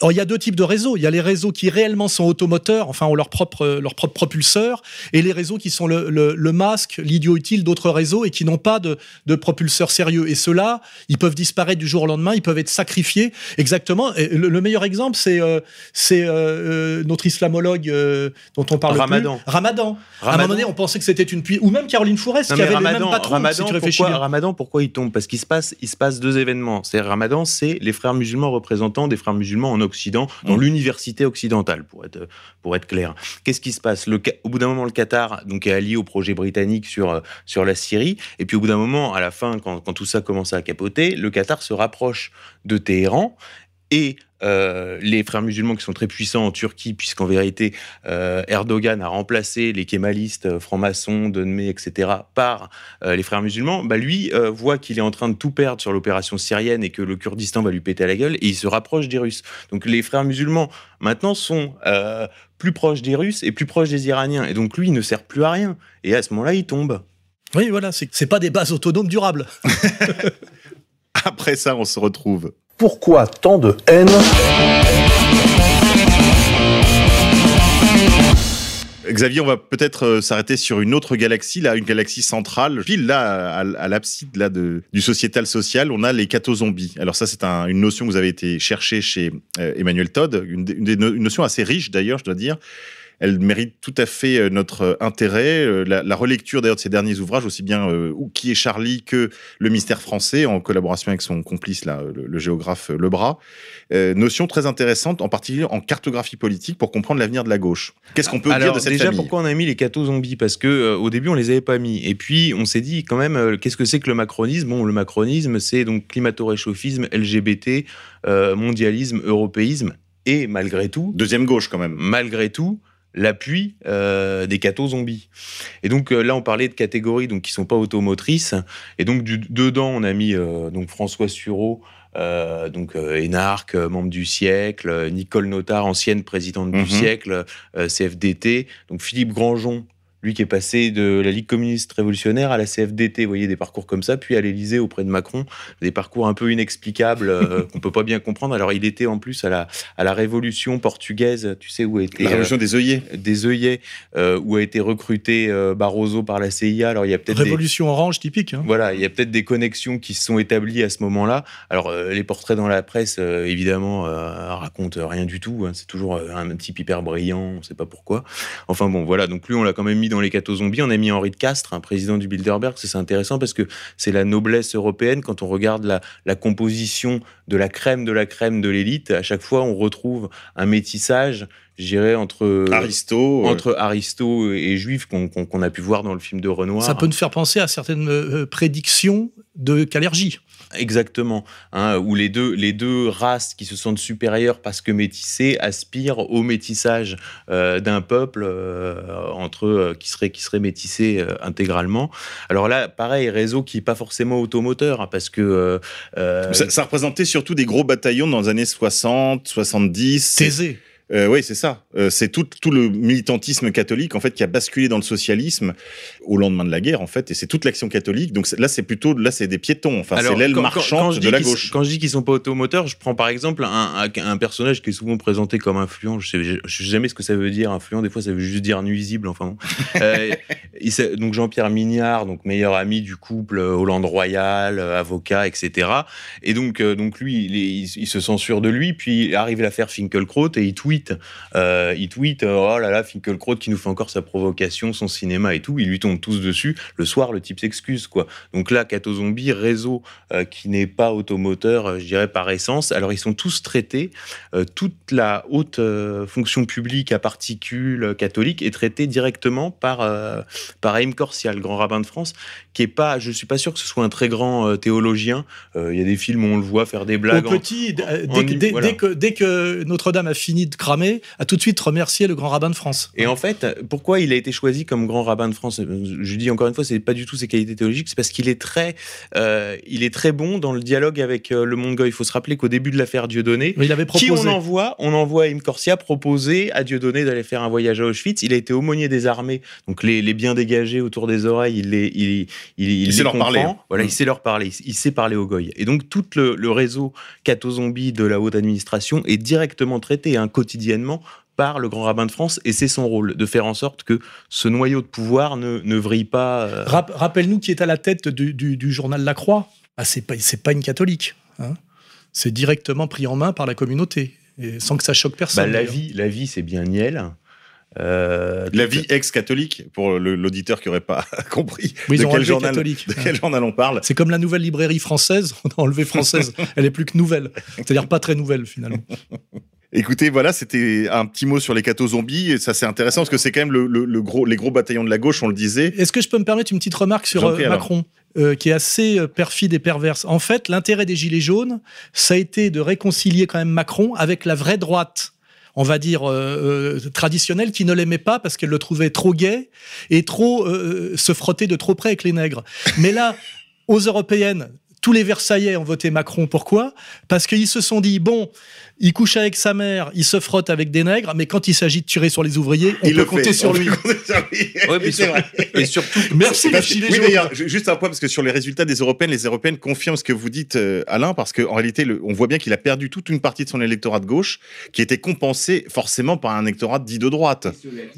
alors, il y a deux types de réseaux. Il y a les réseaux qui réellement sont automoteurs, enfin ont leur propre, euh, leur propre propulseur, et les réseaux qui sont le, le- le masque, l'idiot utile d'autres réseaux et qui n'ont pas de, de propulseur sérieux. Et ceux-là, ils peuvent disparaître du jour au lendemain, ils peuvent être sacrifiés. Exactement. Et le, le meilleur exemple, c'est euh, c'est, euh, notre islamologue euh, dont on parle Ramadan. plus. Ramadan. À un Ramadan. moment donné, on pensait que c'était une puissance. Ou même Caroline Fourest, Non, qui avait Ramadan, même patron, Ramadan, si tu réfléchis pourquoi, bien. Ramadan, pourquoi il tombe? Parce qu'il se passe, il se passe deux événements. C'est Ramadan, c'est les frères musulmans représentants des frères musulmans en Occident, dans Mm. l'université occidentale, pour être pour être clair. Qu'est-ce qui se passe? Au bout d'un moment, le Qatar donc est allié au projet britannique sur euh, sur la Syrie, et puis au bout d'un moment, à la fin, quand, quand tout ça commence à capoter, le Qatar se rapproche de Téhéran et euh, les frères musulmans qui sont très puissants en Turquie, puisqu'en vérité, euh, Erdogan a remplacé les kémalistes, euh, francs-maçons, Donmé, etc., par euh, les frères musulmans, bah lui euh, voit qu'il est en train de tout perdre sur l'opération syrienne et que le Kurdistan va lui péter à la gueule, et il se rapproche des Russes. Donc les frères musulmans, maintenant, sont euh, plus proches des Russes et plus proches des Iraniens, et donc lui, il ne sert plus à rien. Et à ce moment-là, il tombe. Oui, voilà, c'est pas des bases autonomes durables. Après ça, on se retrouve. Pourquoi tant de haine Xavier, on va peut-être euh, s'arrêter sur une autre galaxie, là, une galaxie centrale. Pile là, à, l'abside là du sociétal social, on a les cathozombies. Alors ça, c'est un- une notion que vous avez été chercher chez euh, Emmanuel Todd, une notion assez riche d'ailleurs, je dois dire. Elle mérite tout à fait euh, notre euh, intérêt. Euh, La, la relecture d'ailleurs de ses derniers ouvrages, aussi bien euh, Qui est Charlie que Le mystère français, en collaboration avec son complice, là, le, le géographe Lebras. Euh, notion très intéressante, en particulier en cartographie politique, pour comprendre l'avenir de la gauche. Qu'est-ce qu'on peut Alors, dire de cette déjà, famille? pourquoi on a mis les cathos zombies? Parce que euh, au début, on les avait pas mis. Et puis, on s'est dit quand même, qu'est-ce que c'est que le macronisme? Bon, le macronisme, c'est donc climato-réchauffisme, LGBT, mondialisme, européisme, et malgré tout, Deuxième gauche quand même. malgré tout, l'appui euh, des cathos zombies. Et donc euh, là, on parlait de catégories donc qui sont pas automotrices. Et donc du, dedans, on a mis euh, donc François Sureau. donc énarque, membre du siècle, Nicole Notard, ancienne présidente Mhm. du siècle, euh, CFDT, donc Philippe Grandjean, lui qui est passé de la Ligue communiste révolutionnaire à la CFDT, vous voyez des parcours comme ça, puis à l'Élysée auprès de Macron, des parcours un peu inexplicables euh, qu'on peut pas bien comprendre. Alors il était en plus à la à la Révolution portugaise, tu sais où été La révolution des œillets. euh, des œillets, euh, où a été recruté euh, Barroso par la CIA. Alors il y a peut-être des, Révolution orange typique. hein. voilà, il y a peut-être des connexions qui se sont établies à ce moment-là. Alors, euh, les portraits dans la presse, euh, évidemment, euh, racontent rien du tout. hein. C'est toujours euh, un type hyper brillant, on ne sait pas pourquoi. Enfin bon, voilà. Donc lui, on l'a quand même mis dans les cathos zombies. On a mis Henri de Castres, un président du Bilderberg. C'est intéressant parce que c'est la noblesse européenne. Quand on regarde la, la composition de la crème de la crème de l'élite, à chaque fois, on retrouve un métissage, je dirais, entre Aristo. euh, entre Aristo et Juif qu'on qu'on- qu'on a pu voir dans le film de Renoir. Ça peut nous faire penser à certaines euh, prédictions de Calergie. Exactement, hein, où les deux, les deux races qui se sentent supérieures parce que métissées aspirent au métissage euh, d'un peuple euh, entre eux euh, qui serait qui serait métissé euh, intégralement. Alors là, pareil, réseau qui est pas forcément automoteur hein, parce que euh, euh, ça, ça représentait surtout des gros bataillons dans les années 60, 70. C'est- Thésée. Euh, oui, c'est ça. Euh, c'est tout, tout le militantisme catholique en fait qui a basculé dans le socialisme au lendemain de la guerre en fait, et c'est toute l'action catholique. Donc là, c'est plutôt là, c'est des piétons. Enfin, c'est l'aile marchande de la gauche. Quand je dis qu'ils sont pas automoteurs, je prends par exemple un, personnage qui est souvent présenté comme influent. Je sais, je, je sais jamais ce que ça veut dire influent. Des fois, ça veut juste dire nuisible. Enfin, bon. Euh, il donc Jean-Pierre Mignard, donc meilleur ami du couple Hollande Royal, avocat, etc. Et donc, donc lui, il, est- il- il se censure de lui. Puis arrive l'affaire Finkelkraut et il tweet, euh, il tweet, euh, oh là là, Finkelkraut qui nous fait encore sa provocation, son cinéma et tout. Ils lui tombent tous dessus. Le soir, le type s'excuse, quoi. Donc là, Cato Zombie, réseau euh, qui n'est pas automoteur, je dirais par essence. Alors ils sont tous traités, toute la haute fonction publique à particules catholique est traitée directement par, par Haïm Corsia, le grand rabbin de France, qui est pas, je suis pas sûr que ce soit un très grand euh, théologien. Euh, Il y a des films où on le voit faire des blagues. Au petit, en- en dès, que- nu- dès- voilà. dès que, dès que Notre-Dame a fini de cramer, a tout de suite remercié le grand rabbin de France. Et en fait, pourquoi il a été choisi comme grand rabbin de France? Je dis encore une fois, c'est pas du tout ses qualités théologiques, c'est parce qu'il est très, euh, il est très bon dans le dialogue avec le monde goy. Il faut se rappeler qu'au début de l'affaire Dieudonné, Il avait qui on envoie On envoie Im Corsia proposer à Dieudonné d'aller faire un voyage à Auschwitz. Il a été aumônier des armées, donc les, les biens dégagés autour des oreilles, il les, il, il, il sait leur comprend. parler. Voilà, Mm. il sait leur parler. Il, il sait parler aux goy. Et donc tout le, le réseau catho-zombie de la haute administration est directement traité hein, quotidiennement par le grand rabbin de France, et c'est son rôle de faire en sorte que ce noyau de pouvoir ne, ne vrille pas. euh, Rap- Rappelle-nous qui est à la tête du, du- du journal La Croix. Ah, c'est pas, c'est pas une catholique. hein. C'est directement pris en main par la communauté, et sans que ça choque bah, personne. la d'ailleurs. vie, la vie, c'est bien Niel. Euh, La vie ex-catholique, pour l'auditeur qui n'aurait pas compris Oui, de, quel journal, catholique. de quel journal on parle. C'est comme la nouvelle librairie française, on a enlevé française. Elle est plus que nouvelle. C'est-à-dire pas très nouvelle finalement. Écoutez, voilà, c'était un petit mot sur les cathos zombies. Et ça, c'est intéressant parce que c'est quand même le, le- le gros, les gros bataillons de la gauche, on le disait. Est-ce que je peux me permettre une petite remarque sur euh. Macron euh, qui est assez euh, perfide et perverse? En fait, l'intérêt des Gilets jaunes, ça a été de réconcilier quand même Macron avec la vraie droite on va dire, euh, euh, traditionnelle, qui ne l'aimait pas parce qu'elle le trouvait trop gay et trop euh, se frotter de trop près avec les nègres. Mais là, aux européennes, tous les Versaillais ont voté Macron. Pourquoi? Parce qu'ils se sont dit, bon, il couche avec sa mère, il se frotte avec des nègres, mais quand il s'agit de tirer sur les ouvriers, on Il peut le compter fait. sur On lui. compter sur lui. Ouais, mais C'est sur- vrai. et surtout, Merci les Gilets oui, jaunes. juste un point, parce que sur les résultats des européennes, les européennes confirment ce que vous dites, euh, Alain, parce qu'en réalité, le- on voit bien qu'il a perdu toute une partie de son électorat de gauche, qui était compensé forcément par un électorat dit de droite.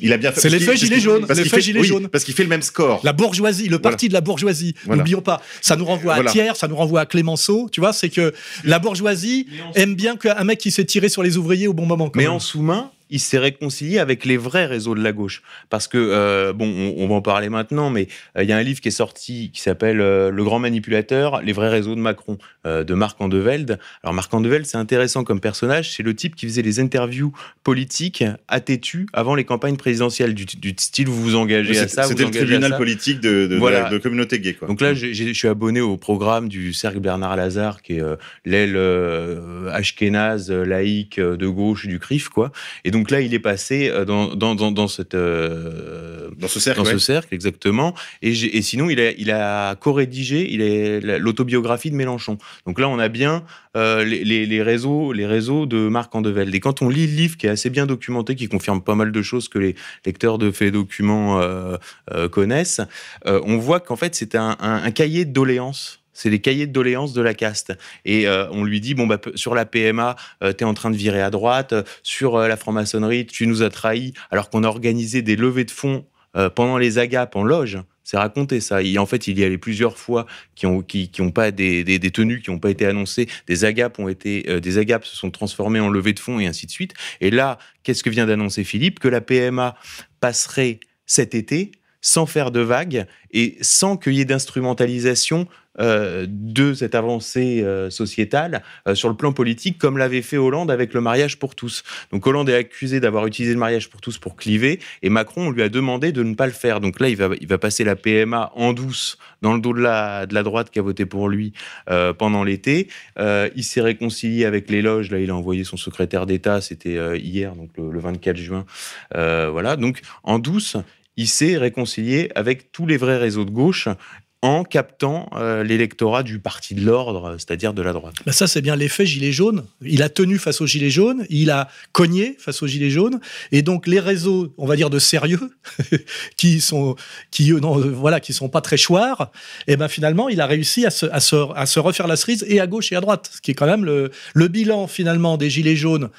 Il a bien fait. C'est l'effet gilet parce qu'il- jaune, parce qu'il fait- gilet oui, jaune. Parce qu'il fait le même score. La bourgeoisie, le parti de la bourgeoisie. Voilà. N'oublions pas, ça nous renvoie Voilà. à Thiers, ça nous renvoie à Clémenceau. Tu vois, c'est que la bourgeoisie aime bien qu'un mec qui s'est tiré sur les ouvriers au bon moment. quand Mais même. en sous-main, il s'est réconcilié avec les vrais réseaux de la gauche. Parce que, euh, bon, on, on va en parler maintenant, mais euh, il y a un livre qui est sorti qui s'appelle euh, Le grand manipulateur, les vrais réseaux de Macron, de Marc Andevelde. Alors, Marc Andevelde, c'est intéressant comme personnage. C'est le type qui faisait les interviews politiques à têtu avant les campagnes présidentielles, du, du style vous vous engagez à ça, vous c'était le tribunal politique de, de, de Voilà. la de communauté gay. Quoi. Donc là, je suis abonné au programme du Cercle Bernard Lazare, qui est euh, l'aile euh, ashkénaze, laïque de gauche du CRIF, quoi. Et donc là, il est passé euh, dans, dans, dans, dans cette, euh, dans ce cercle. dans ouais. ce cercle, exactement. Et, et sinon, il a, il a co-rédigé l'autobiographie de Mélenchon. Donc là, on a bien euh, les, les- les réseaux, les réseaux de Marc Andevelde. Et quand on lit le livre, qui est assez bien documenté, qui confirme pas mal de choses que les lecteurs de faits et documents euh, connaissent, on voit qu'en fait, c'est un, un- un cahier de doléances. C'est les cahiers de doléances de la caste. Et euh, on lui dit, bon, bah, sur la PMA, tu es en train de virer à droite. euh, Sur euh, la franc-maçonnerie, tu nous as trahis. Alors qu'on a organisé des levées de fonds euh, pendant les agapes en loge. C'est raconté ça. Et en fait, il y allait plusieurs fois qui ont qui, qui pas des, des, tenues qui n'ont pas été annoncées. Des agapes ont été euh, des agapes se sont transformées en levées de fonds et ainsi de suite. Et là, qu'est-ce que vient d'annoncer Philippe? Que la PMA passerait cet été sans faire de vagues et sans qu'il y ait d'instrumentalisation euh, de cette avancée euh, sociétale euh, sur le plan politique, comme l'avait fait Hollande avec le mariage pour tous. Donc Hollande est accusé d'avoir utilisé le mariage pour tous pour cliver, et Macron on lui a demandé de ne pas le faire. Donc là, il va, il va passer la PMA en douce dans le dos de la, de la droite qui a voté pour lui pendant l'été. Il s'est réconcilié avec les loges. Là, il a envoyé son secrétaire d'État. C'était hier, donc le, le 24 juin. Voilà. Donc en douce, il s'est réconcilié avec tous les vrais réseaux de gauche en captant euh, l'électorat du parti de l'ordre, c'est-à-dire de la droite. Ben ça, c'est bien l'effet gilet jaune. Il a tenu face aux gilets jaunes, il a cogné face aux gilets jaunes, et donc les réseaux, on va dire de sérieux, qui sont, qui eux, non, euh, voilà, qui sont pas très choirs, et ben finalement, il a réussi à se refaire la cerise et à gauche et à droite, ce qui est quand même le, le bilan finalement des gilets jaunes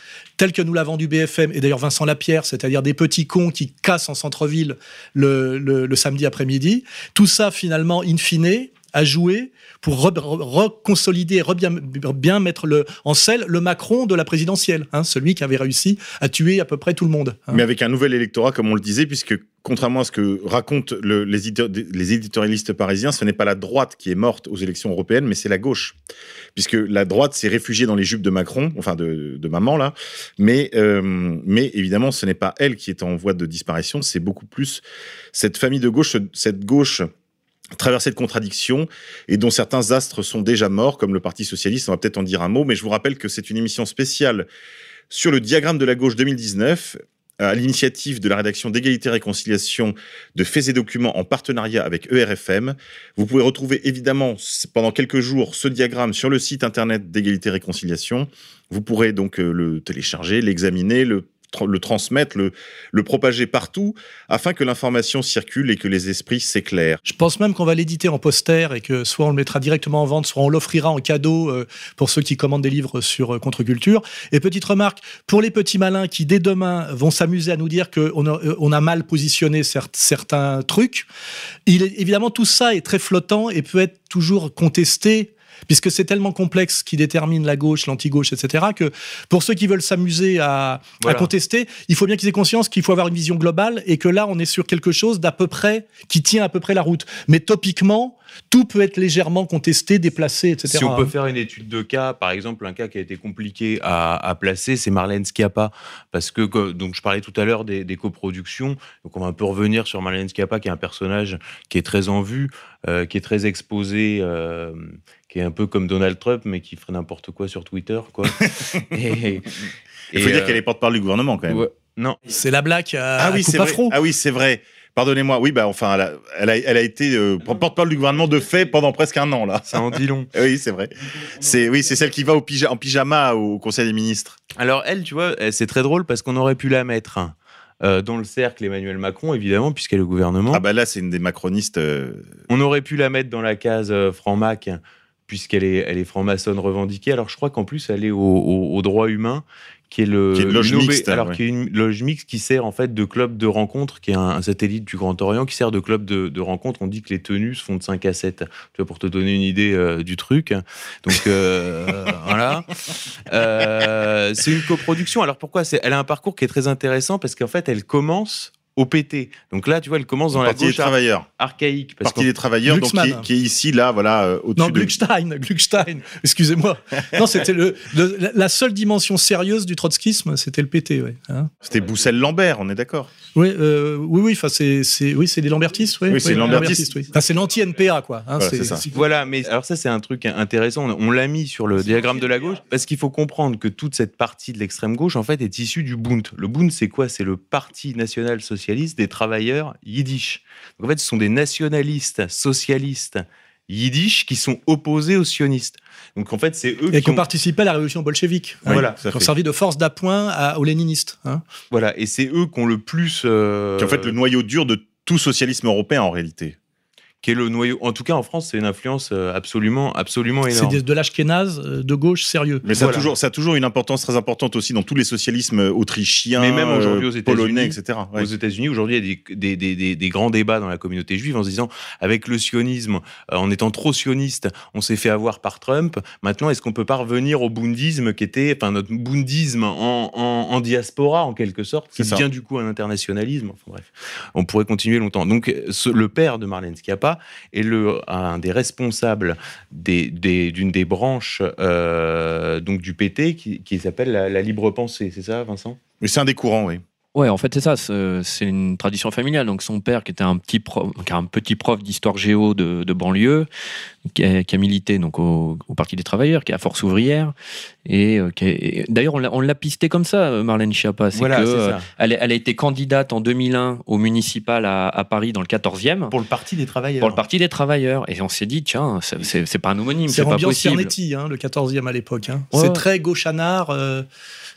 tel que nous l'a vendu BFM et d'ailleurs Vincent Lapierre, c'est-à-dire des petits cons qui cassent en centre-ville le, le, samedi après-midi. Tout ça finalement, in fine, a joué pour re- re- reconsolider, re bien, mettre le, en selle le Macron de la présidentielle, hein, celui qui avait réussi à tuer à peu près tout le monde. hein. Mais avec un nouvel électorat, comme on le disait, puisque contrairement à ce que racontent le- les, les éditorialistes parisiens, ce n'est pas la droite qui est morte aux élections européennes, mais c'est la gauche. Puisque la droite s'est réfugiée dans les jupes de Macron, enfin de, de maman là, mais, euh, mais évidemment, ce n'est pas elle qui est en voie de disparition, c'est beaucoup plus cette famille de gauche, cette gauche traversée de contradictions et dont certains astres sont déjà morts, comme le Parti socialiste. On va peut-être en dire un mot, mais je vous rappelle que c'est une émission spéciale sur le diagramme de la gauche 2019 à l'initiative de la rédaction d'égalité et réconciliation de Faits et Documents en partenariat avec ERFM. Vous pouvez retrouver évidemment pendant quelques jours ce diagramme sur le site internet d'égalité et réconciliation. Vous pourrez donc euh, le télécharger, l'examiner, le, le transmettre, le, propager partout afin que l'information circule et que les esprits s'éclairent. Je pense même qu'on va l'éditer en poster et que soit on le mettra directement en vente, soit on l'offrira en cadeau euh, pour ceux qui commandent des livres sur euh, contre-culture. Et petite remarque, pour les petits malins qui dès demain vont s'amuser à nous dire qu'on a, euh, a mal positionné cer- certains trucs, il est, évidemment tout ça est très flottant et peut être toujours contesté puisque c'est tellement complexe qui détermine la gauche, l'anti-gauche, etc., que pour ceux qui veulent s'amuser à, contester, il faut bien qu'ils aient conscience qu'il faut avoir une vision globale et que là, on est sur quelque chose d'à peu près, qui tient à peu près la route. Mais topiquement, tout peut être légèrement contesté, déplacé, etc. Si on peut faire une étude de cas, par exemple, un cas qui a été compliqué à, à placer, c'est Marlène Schiappa. Parce que, que- donc, je parlais tout à l'heure des, des coproductions. Donc, on va un peu revenir sur Marlène Schiappa, qui est un personnage qui est très en vue, euh, qui est très exposé, euh, qui est un peu comme Donald Trump, mais qui ferait n'importe quoi sur Twitter, quoi. et, Il faut et, dire euh, qu'elle est porte-parole du gouvernement quand même. ouais, non, C'est la blague à, Ah oui, c'est vrai. Ah oui, c'est vrai. Pardonnez-moi. Oui, bah enfin, elle a, elle a, elle a été euh, porte-parole du gouvernement de fait pendant presque un an là. ça en dit long. Oui, c'est vrai. C'est oui, c'est celle qui va au pyja- en pyjama au Conseil des ministres. Alors elle, tu vois, c'est très drôle parce qu'on aurait pu la mettre hein, euh, dans le cercle Emmanuel Macron, évidemment, puisqu'elle est au gouvernement. Ah bah là, c'est une des macronistes. euh, On aurait pu la mettre dans la case euh, franc-mac, puisqu'elle est, elle est franc-maçonne revendiquée. Alors je crois qu'en plus, elle est au, au- au droit humain, qui est le Qui est une loge mixte, alors qui est une loge mixte qui sert en fait de club de rencontre, qui est un, un satellite du Grand Orient, qui sert de club de, de rencontre. On dit que les tenues se font de 5 à 7. Tu vois, pour te donner une idée euh, du truc. Donc euh, voilà. Euh, c'est une coproduction. Alors pourquoi c'est, Elle a un parcours qui est très intéressant parce qu'en fait, elle commence au PT. Donc là, tu vois, elle commence dans la Parti des gauche travailleurs. archaïque. Parce Parti des travailleurs, donc qui, est- qui est ici, là, voilà, euh, au-dessus Non, de. Gluckstein, Gluckstein, excusez-moi. Non, c'était le, le- la- seule dimension sérieuse du trotskisme, c'était le PT, ouais. Hein C'était Boussel-Lambert, on est d'accord. oui, euh, oui, oui, enfin, c'est, c'est, oui, c'est les lambertistes, oui. Oui, c'est les lambertistes. oui. Enfin, c'est l'anti-NPA, quoi. hein, Voilà, c'est ça. Voilà, mais alors ça c'est un truc intéressant. On l'a mis sur le diagramme de la gauche parce qu'il faut comprendre que toute cette partie de l'extrême gauche en fait est issue du Bund. Le Bund c'est quoi? C'est le Parti national socialiste des travailleurs yiddish. Donc en fait, ce sont des nationalistes socialistes yiddish qui sont opposés aux sionistes. Donc en fait, c'est eux Et qui ont participé à la révolution bolchevique. hein, Voilà, qui ont fait. servi de force d'appoint aux léninistes. hein. voilà et c'est eux qui ont le plus euh, Qui en fait le noyau dur de tout socialisme européen en réalité. Qui est le noyau. En tout cas, en France, c'est une influence euh, absolument absolument C'est énorme. des- de l'ashkénaze euh, de gauche sérieux. Mais ça, a toujours, ça a toujours une importance très importante aussi dans tous les socialismes autrichiens, Mais même aujourd'hui euh, aux États-Unis, polonais, etc. Ouais. Aux États-Unis, aujourd'hui, il y a des, des, des, des, des grands débats dans la communauté juive en se disant, avec le sionisme, euh, en étant trop sioniste, on s'est fait avoir par Trump. Maintenant, est-ce qu'on peut pas revenir au bundisme qui était, enfin, notre bundisme en, en, en diaspora, en quelque sorte, qui C'est ça. devient du coup un internationalisme. Enfin bref, on pourrait continuer longtemps. Donc, ce- le père de Marlène Schiappa est le, un des responsables des, des, d'une des branches euh, donc du PT qui, qui s'appelle la, la libre pensée. C'est ça, Vincent? Mais c'est un des courants, oui. Ouais, en fait, c'est ça. C'est une tradition familiale. Donc, son père, qui était un petit prof, qui est un petit prof d'histoire géo de, de banlieue, qui a, qui a milité donc au, au Parti des travailleurs, qui est à Force ouvrière, et euh, est- d'ailleurs, on l'a- pisté comme ça, euh, Marlène Schiappa. C'est Voilà, que, euh, ça. elle, a été candidate en 2001 au municipal à, à Paris dans le 14e. Pour le Parti des travailleurs. Pour le Parti des travailleurs. Et on s'est dit, tiens, c'est- pas un homonyme, C'est c'est pas possible. Cernetti, hein, le 14e à l'époque. hein. Ouais, c'est très gauchanard, euh,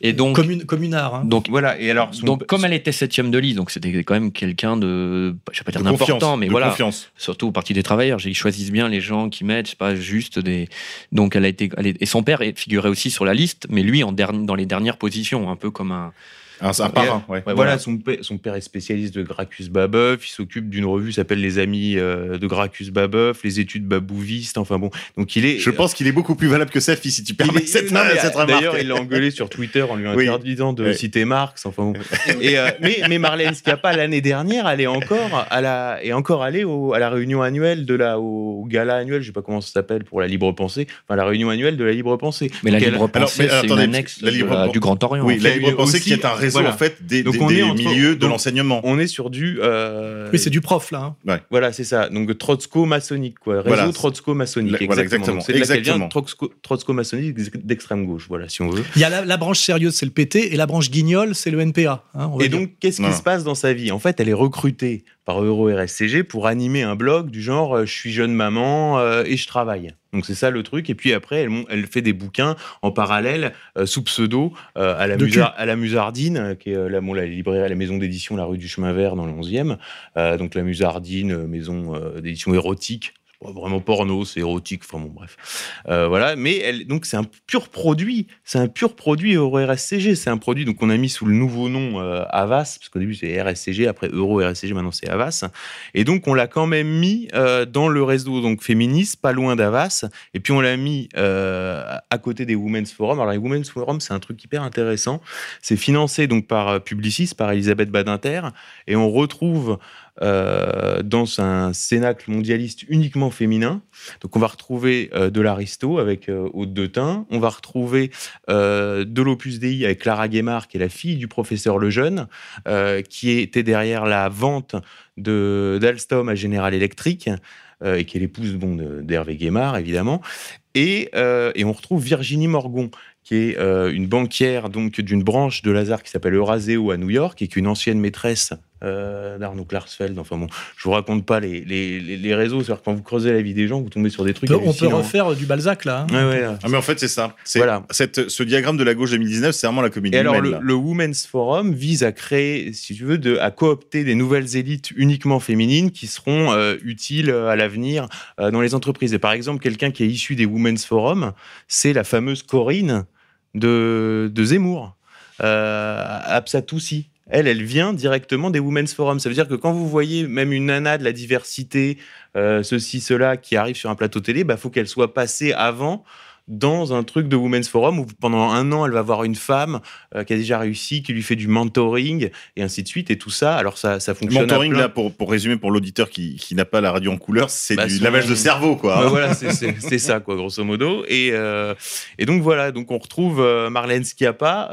Et donc, commune, communard. hein. donc Voilà, et alors, son- Donc, comme elle était septième de liste, donc c'était quand même quelqu'un de, je vais pas dire d'important, mais de voilà, confiance. surtout au Parti des travailleurs, ils choisissent bien les gens qui c'est pas juste des. Donc, elle a été, et son père figurait aussi sur la liste, mais lui en dans les dernières positions, un peu comme un. Un, un parrain, ouais. Ouais, voilà, voilà. Son, père, son père est spécialiste de Gracchus Babeuf. Il s'occupe d'une revue qui s'appelle Les Amis euh, de Gracchus Babeuf, les études babouvistes. Enfin bon, donc il est. Je pense qu'il est beaucoup plus valable que Safi, si tu permets est- cette, non, mais, cette remarque. D'ailleurs, il l'a engueulé sur Twitter en lui Oui. interdisant de Oui. citer Marx. Enfin bon. Et, euh, mais, mais Marlène Schiappa, l'année dernière, elle est encore, à la, est encore allée au- à la réunion annuelle de la, au gala annuel, je sais pas comment ça s'appelle, pour la libre pensée. Enfin, la réunion annuelle de la libre pensée. Mais la Donc, libre pensée, c'est une annexe la de libre- la- du Grand Orient. Oui, la libre pensée qui est un réseau Voilà. en fait des, Donc des- on est des entre- milieux de l'enseignement. On est sur du. euh, Oui, c'est du prof, là. hein. Voilà, c'est ça. Donc trotsko-maçonnique, quoi. Réseau Voilà. voilà, exactement. exactement. C'est Exactement. trotsko- trotsko-maçonnique d'extrême gauche, voilà, si on veut. Il y a la, la branche sérieuse, c'est le PT, et la branche guignol, c'est le NPA. hein, on Et dire. donc, qu'est-ce qui se passe dans sa vie? En fait, elle est recrutée par Euro-RSCG pour animer un blog du genre euh, Je suis jeune maman euh, et je travaille. Donc, c'est ça le truc. Et puis après, elle, fait des bouquins en parallèle, euh, sous pseudo, euh, à, la à la Musardine, euh, qui est la, bon, la librairie, la maison d'édition La rue du Chemin Vert dans le 11e. Euh, donc, la Musardine, maison d'édition érotique. Vraiment porno, c'est érotique, enfin bon, bref. Euh, voilà, mais donc c'est un pur produit, c'est un pur produit Euro RSCG, c'est un produit donc on a mis sous le nouveau nom euh, Avas, parce qu'au début c'est RSCG, après Euro RSCG, maintenant c'est Avas, et donc on l'a quand même mis euh, dans le réseau donc féministe, pas loin d'Avas, et puis on l'a mis euh, à côté des Women's Forum. Alors les Women's Forum c'est un truc hyper intéressant, c'est financé donc par Publicis, par Elisabeth Badinter, et on retrouve euh, dans un cénacle mondialiste uniquement féminin. Donc on va retrouver euh, de l'Aristo avec euh, Aude de Tain, on va retrouver euh, de l'Opus Dei avec Clara Guémard, qui est la fille du professeur Lejeune, qui était derrière la vente d'Alstom à General Electric, et qui est l'épouse bon, d'Hervé Guémard, évidemment. Et, et on retrouve Virginie Morgon, qui est euh, une banquière donc d'une branche de Lazare qui s'appelle Euraseo à New York, et qui est une ancienne maîtresse euh, d'Arnaud Klarsfeld. Enfin bon, je vous raconte pas les, les, les- les réseaux, c'est-à-dire quand vous creusez la vie des gens, vous tombez sur des trucs on peut refaire du Balzac, là. hein. Ouais, ouais, Ah, mais en fait, c'est ça. C'est Voilà. cette, ce diagramme de la gauche 2019, c'est vraiment la comédie Et alors, le, Women's Forum vise à créer, si tu veux, de, à coopter des nouvelles élites uniquement féminines qui seront euh, utiles à l'avenir euh, dans les entreprises. Et par exemple, quelqu'un qui est issu des Women's Forum, c'est la fameuse Corinne de, Zemmour, euh, Absatoussi. Elle, elle vient directement des Women's Forum. Ça veut dire que quand vous voyez même une nana de la diversité, euh, ceci, cela, qui arrive sur un plateau télé, il faut qu'elle soit passée avant dans un truc de Women's Forum où pendant un an, elle va voir une femme euh, qui a déjà réussi, qui lui fait du mentoring et ainsi de suite. Et tout ça, alors ça, ça Le fonctionne. à mentoring, plein- là, pour, pour résumer pour l'auditeur qui, qui n'a pas la radio en couleur, c'est Bah, du lavage de cerveau, quoi. Voilà, c'est ça, quoi, grosso modo. Et, euh, et donc voilà, donc on retrouve euh, Marlène Schiappa.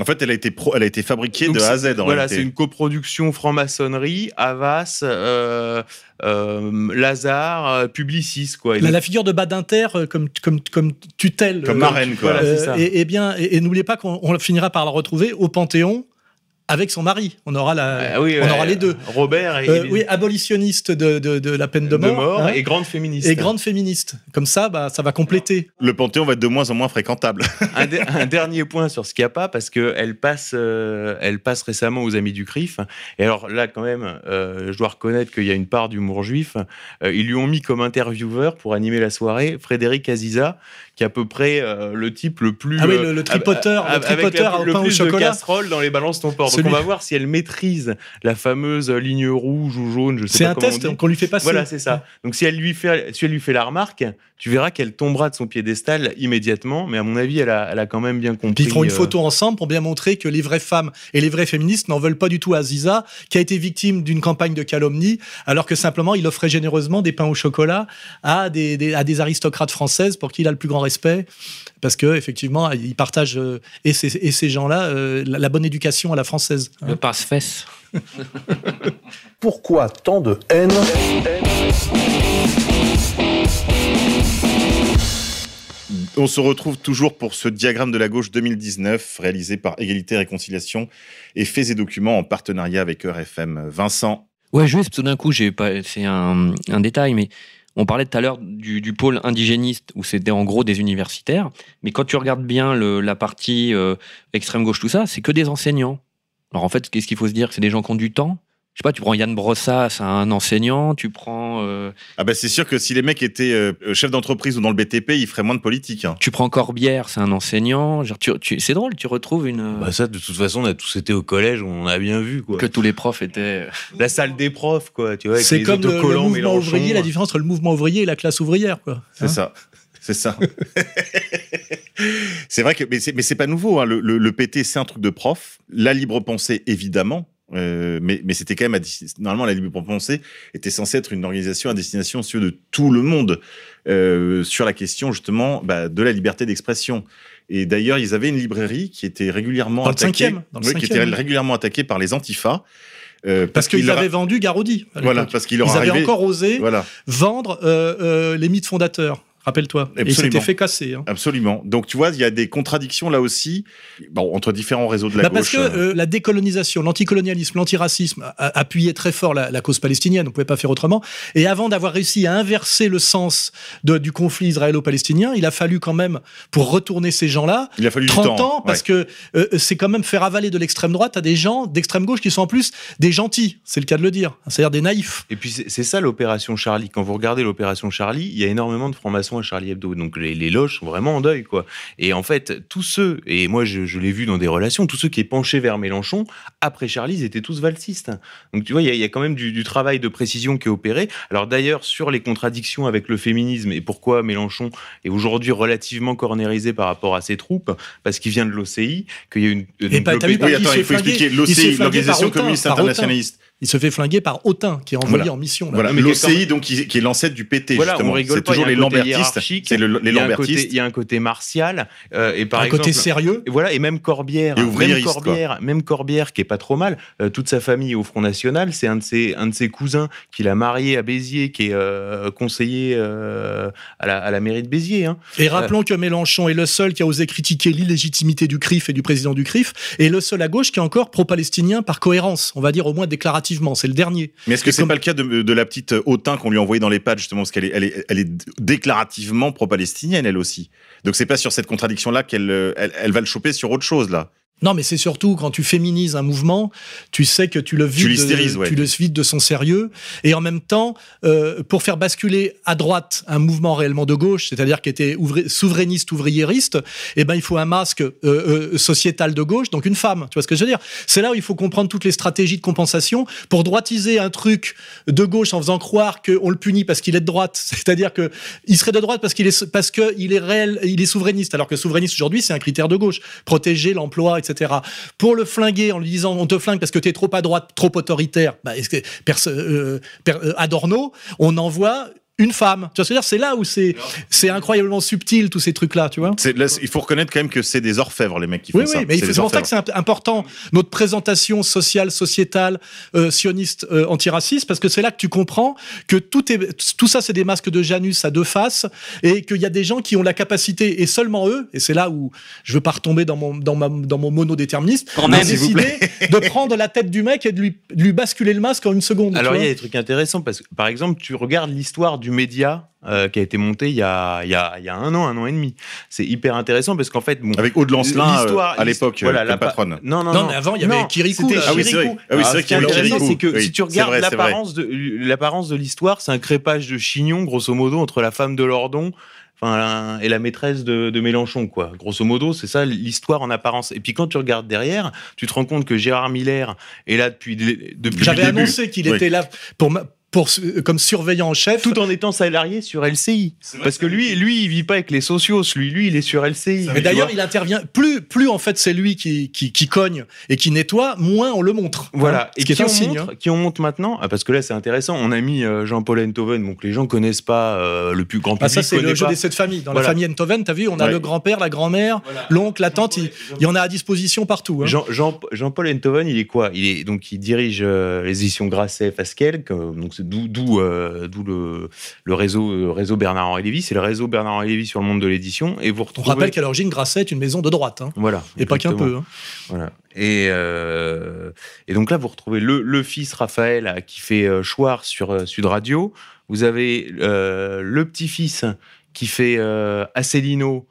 En fait, elle a été, pro- elle a été fabriquée donc de A à Z, en Voilà, réalité. c'est une coproduction franc-maçonnerie, Havas, euh, euh, Lazare, euh, Publicis, quoi. La, figure de Badinter comme, comme, comme tutelle. Comme marraine, quoi. Voilà, c'est ça. et, et bien, et, et n'oubliez pas qu'on on finira par la retrouver au Panthéon avec son mari. On aura, la, Ah oui, on ouais, aura les deux. Robert et, Euh, oui, abolitionniste de, de, de la peine de de mort, mort hein, et grande féministe. et grande féministe. Comme ça, bah, ça va compléter. Le Panthéon va être de moins en moins fréquentable. un, de- un dernier point sur Schiappa parce que elle passe, euh, elle passe récemment aux Amis du CRIF. Et alors là, quand même, euh, je dois reconnaître qu'il y a une part d'humour juif. Euh, ils lui ont mis comme intervieweur pour animer la soirée Frédéric Aziza, qui est à peu près euh, le type le plus Ah oui, euh, le- le tripoteur, avec le tripoteur la- au le pain au plus chocolat. de casseroles dans les balances ton porc. Donc on va voir si elle maîtrise la fameuse ligne rouge ou jaune. Je sais C'est pas un comment on test qu'on lui fait passer. Voilà, c'est ça. Donc si elle lui fait, si elle lui fait la remarque, tu verras qu'elle tombera de son piédestal immédiatement. Mais à mon avis, elle a, elle a quand même bien compris. Puis ils feront une euh, photo ensemble pour bien montrer que les vraies femmes et les vraies féministes n'en veulent pas du tout à Aziza, qui a été victime d'une campagne de calomnie, alors que simplement il offrait généreusement des pains au chocolat à des, des- à des aristocrates françaises pour qui il a le plus grand respect, parce que effectivement il partage euh, et ces, et ces gens-là euh, la, la bonne éducation à la française. hein. Le passe-fesse. Pourquoi tant de haine? On se retrouve toujours pour ce diagramme de la gauche 2019, réalisé par Égalité et Réconciliation et Faits et Documents en partenariat avec EurFM. Vincent, Ouais, juste tout d'un coup, j'ai pas, c'est un, un détail, mais on parlait tout à l'heure du, pôle indigéniste où c'était en gros des universitaires, mais quand tu regardes bien la partie euh, extrême gauche, tout ça, c'est que des enseignants. Alors en fait, qu'est-ce qu'il faut se dire? C'est des gens qui ont du temps? Je sais pas, tu prends Yann Brossat, c'est un enseignant, tu prends, euh, ah bah c'est sûr que si les mecs étaient euh, chefs d'entreprise ou dans le BTP, ils feraient moins de politique. hein. tu prends Corbière, c'est un enseignant. Genre, tu, tu- c'est drôle, tu retrouves une. Bah ça, de toute façon, on a tous été au collège, on a bien vu quoi. que tous les profs étaient. La salle des profs, quoi. Tu vois, C'est comme le, mouvement Mélenchon. ouvrier, la différence entre le mouvement ouvrier et la classe ouvrière. Quoi. C'est Hein ça. C'est ça. c'est vrai que, mais c'est, mais c'est pas nouveau. hein. Le, le- le PT, c'est un truc de prof. La libre pensée, évidemment. Euh, mais mais c'était quand même à normalement la Libre Pensée était censée être une organisation à destination monsieur, de tout le monde euh, sur la question justement bah, de la liberté d'expression. Et d'ailleurs, ils avaient une librairie qui était régulièrement Dans le attaquée, dans oui, qui était régulièrement attaquée par les antifas. euh, Parce qu'ils a- avaient vendu Garodi. à Voilà, parce qu'il leur Ils avaient encore osé Voilà. vendre euh, euh, les mythes fondateurs. Rappelle-toi. Et s'étaient fait casser. hein. Absolument. Donc tu vois, il y a des contradictions là aussi, bon, entre différents réseaux de la Bah, gauche. parce que euh, la décolonisation, l'anticolonialisme, l'antiracisme a- a appuyé très fort la, la cause palestinienne, on ne pouvait pas faire autrement. Et avant d'avoir réussi à inverser le sens de- du conflit israélo-palestinien, il a fallu quand même, pour retourner ces gens-là, il a fallu 30 du temps. ans, parce que euh, c'est quand même faire avaler de l'extrême droite à des gens d'extrême gauche qui sont en plus des gentils, c'est le cas de le dire, c'est-à-dire des naïfs. Et puis c'est c'est ça l'opération Charlie. Quand vous regardez l'opération Charlie, il y a énormément de francs-maçons à Charlie Hebdo. Donc les, les loges sont vraiment en deuil, quoi. Et en fait, tous ceux, et moi je, je l'ai vu dans des relations, tous ceux qui est penchés vers Mélenchon, après Charlie, ils étaient tous valsistes. Donc tu vois, il y a, il y a quand même du, du travail de précision qui est opéré. Alors d'ailleurs, sur les contradictions avec le féminisme et pourquoi Mélenchon est aujourd'hui relativement cornérisé par rapport à ses troupes, parce qu'il vient de l'OCI, qu'il y a une... Et pas- vu, par Oui, attends, il faut expliquer l'OCI, l'Organisation communiste internationaliste. Il se fait flinguer par Autain, qui est envoyé Voilà. en mission. là. Voilà, mais l'OCI donc qui, qui est l'ancêtre du PT Voilà, justement. on rigole C'est pas. toujours les Lambertistes. C'est le- les il y a un côté- Lambertistes. Il y a un côté martial. euh, et par un exemple, côté sérieux. Et voilà, et même Corbière, Et même Corbière, même Corbière qui est pas trop mal. euh, toute sa famille est au Front National, c'est un de ses un de ses cousins qu'il a marié à Béziers, qui est euh, conseiller euh, à, la, à la mairie de Béziers. hein. Et rappelons que Mélenchon est le seul qui a osé critiquer l'illégitimité du CRIF et du président du CRIF, et le seul à gauche qui est encore pro-palestinien par cohérence, on va dire au moins C'est le dernier. Mais est-ce que c'est comme- pas le cas de, de la petite Autain qu'on lui a envoyée dans les pattes justement parce qu'elle est, elle est, elle est déclarativement pro-palestinienne elle aussi. Donc c'est pas sur cette contradiction là qu'elle euh, elle, elle va le choper sur autre chose là. Non, mais c'est surtout quand tu féminises un mouvement, tu sais que tu le vides, ouais. tu le vides de son sérieux, et en même temps, euh, pour faire basculer à droite un mouvement réellement de gauche, c'est-à-dire qui était ouvri- souverainiste, ouvriériste, eh ben il faut un masque euh, euh, sociétal de gauche, donc une femme. Tu vois ce que je veux dire? C'est là où il faut comprendre toutes les stratégies de compensation pour droitiser un truc de gauche en faisant croire qu'on le punit parce qu'il est de droite, c'est-à-dire que il serait de droite parce qu'il est parce que il est réel, il est souverainiste, alors que souverainiste aujourd'hui c'est un critère de gauche, protéger l'emploi, etc. Pour le flinguer en lui disant on te flingue parce que tu es trop à droite, trop autoritaire, bah, euh, euh, Adorno, on envoie une femme. Tu vois ce que je veux dire? C'est là où c'est c'est incroyablement subtil tous ces trucs là, tu vois. C'est- là, il faut reconnaître quand même que c'est des orfèvres les mecs qui Oui, font oui, ça. mais il C'est pour ça que c'est imp- important, notre présentation sociale, sociétale, euh, sioniste, euh, antiraciste, parce que c'est là que tu comprends que tout, est, tout ça, c'est des masques de Janus à deux faces, et qu'il y a des gens qui ont la capacité, et seulement eux, et c'est là où je veux pas retomber dans mon, dans ma, dans mon monodéterminisme, Quand de même, s'il vous décider de prendre la tête du mec et de lui, de lui basculer le masque en une seconde. Alors il y a des trucs intéressants parce que par exemple tu regardes l'histoire du média euh, qui a été monté il y a, il y, a, il y a un an, un an et demi. C'est hyper intéressant parce qu'en fait bon, Avec Aude Lancelin euh, à l'époque voilà, euh, la patronne. Non, non, Non, non. mais avant, il y avait Kirikou, c'était là. Ah oui, c'est vrai. Kirikou. Ah oui, c'est vrai ce qu'il y qui est avait intéressant, Kirikou. c'est que Oui, si tu regardes l'apparence de l'apparence de l'histoire, c'est un crépage de chignon, grosso modo, entre la femme de Lordon. Enfin, et la maîtresse de, de Mélenchon, quoi. Grosso modo, c'est ça l'histoire en apparence. Et puis quand tu regardes derrière, tu te rends compte que Gérard Miller est là depuis, depuis J'avais annoncé qu'il Oui. était là pour, ma- pour, comme surveillant en chef. Tout en étant salarié sur LCI. Parce que lui, lui, il vit pas avec les socios. Lui, lui, il est sur LCI. Mais d'ailleurs, il intervient. Plus, plus en fait, c'est lui qui, qui, qui cogne et qui nettoie, moins on le montre. Voilà, Hein, et qui est qui un on, signe. montre, hein. qui on montre maintenant, ah, parce que là c'est intéressant, on a mis euh, Jean-Paul Enthoven, donc les gens connaissent pas euh, le plus grand public. Ah, ça, c'est le jeu pas. des sept familles. Dans Voilà. la famille Enthoven, t'as vu, on a Ouais. le grand-père, la grand-mère, l'oncle, la tante. Il, il y en a à disposition partout. hein. Jean, Jean, Jean-Paul Enthoven, il est quoi? Il est donc il dirige euh, les éditions Grasset Fasquelle, que- donc c'est d'où euh, le, le réseau euh, réseau Bernard Henri Lévy, c'est le réseau Bernard Henri Lévy sur le monde de l'édition et vous On rappelle qu'à l'origine, Grasset est une maison de droite. hein. voilà Et pas qu'un peu. hein. Voilà. Et, euh, et donc là, vous retrouvez le, le fils Raphaël euh, qui fait Chouard sur Sud Radio. Vous avez le petit-fils qui fait Asselineau.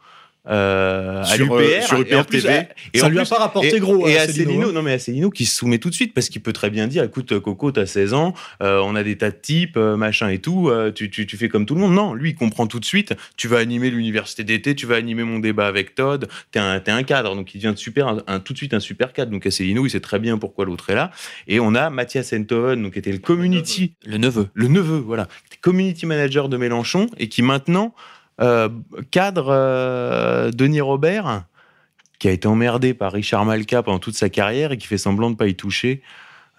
Euh, à Sur, euh, l'UPR sur et en UPR plus, TV. euh, et Ça en lui a plus- pas rapporté et- gros, et à Asselineau, Asselineau, hein. non mais Asselineau qui se soumet tout de suite parce qu'il peut très bien dire écoute Coco t'as 16 ans euh, on a des tas de types euh, machin et tout euh, tu, tu, tu fais comme tout le monde non lui il comprend tout de suite tu vas animer l'université d'été tu vas animer mon débat avec Todd t'es un, t'es un cadre donc il devient de super un, un- tout de suite un super cadre donc Asselineau il sait très bien pourquoi l'autre est là et on a Mathias Enthoven donc qui était le community Le neveu. le neveu, voilà, qui était community manager de Mélenchon et qui maintenant euh, cadre euh, Denis Robert, qui a été emmerdé par Richard Malka pendant toute sa carrière et qui fait semblant de pas y toucher.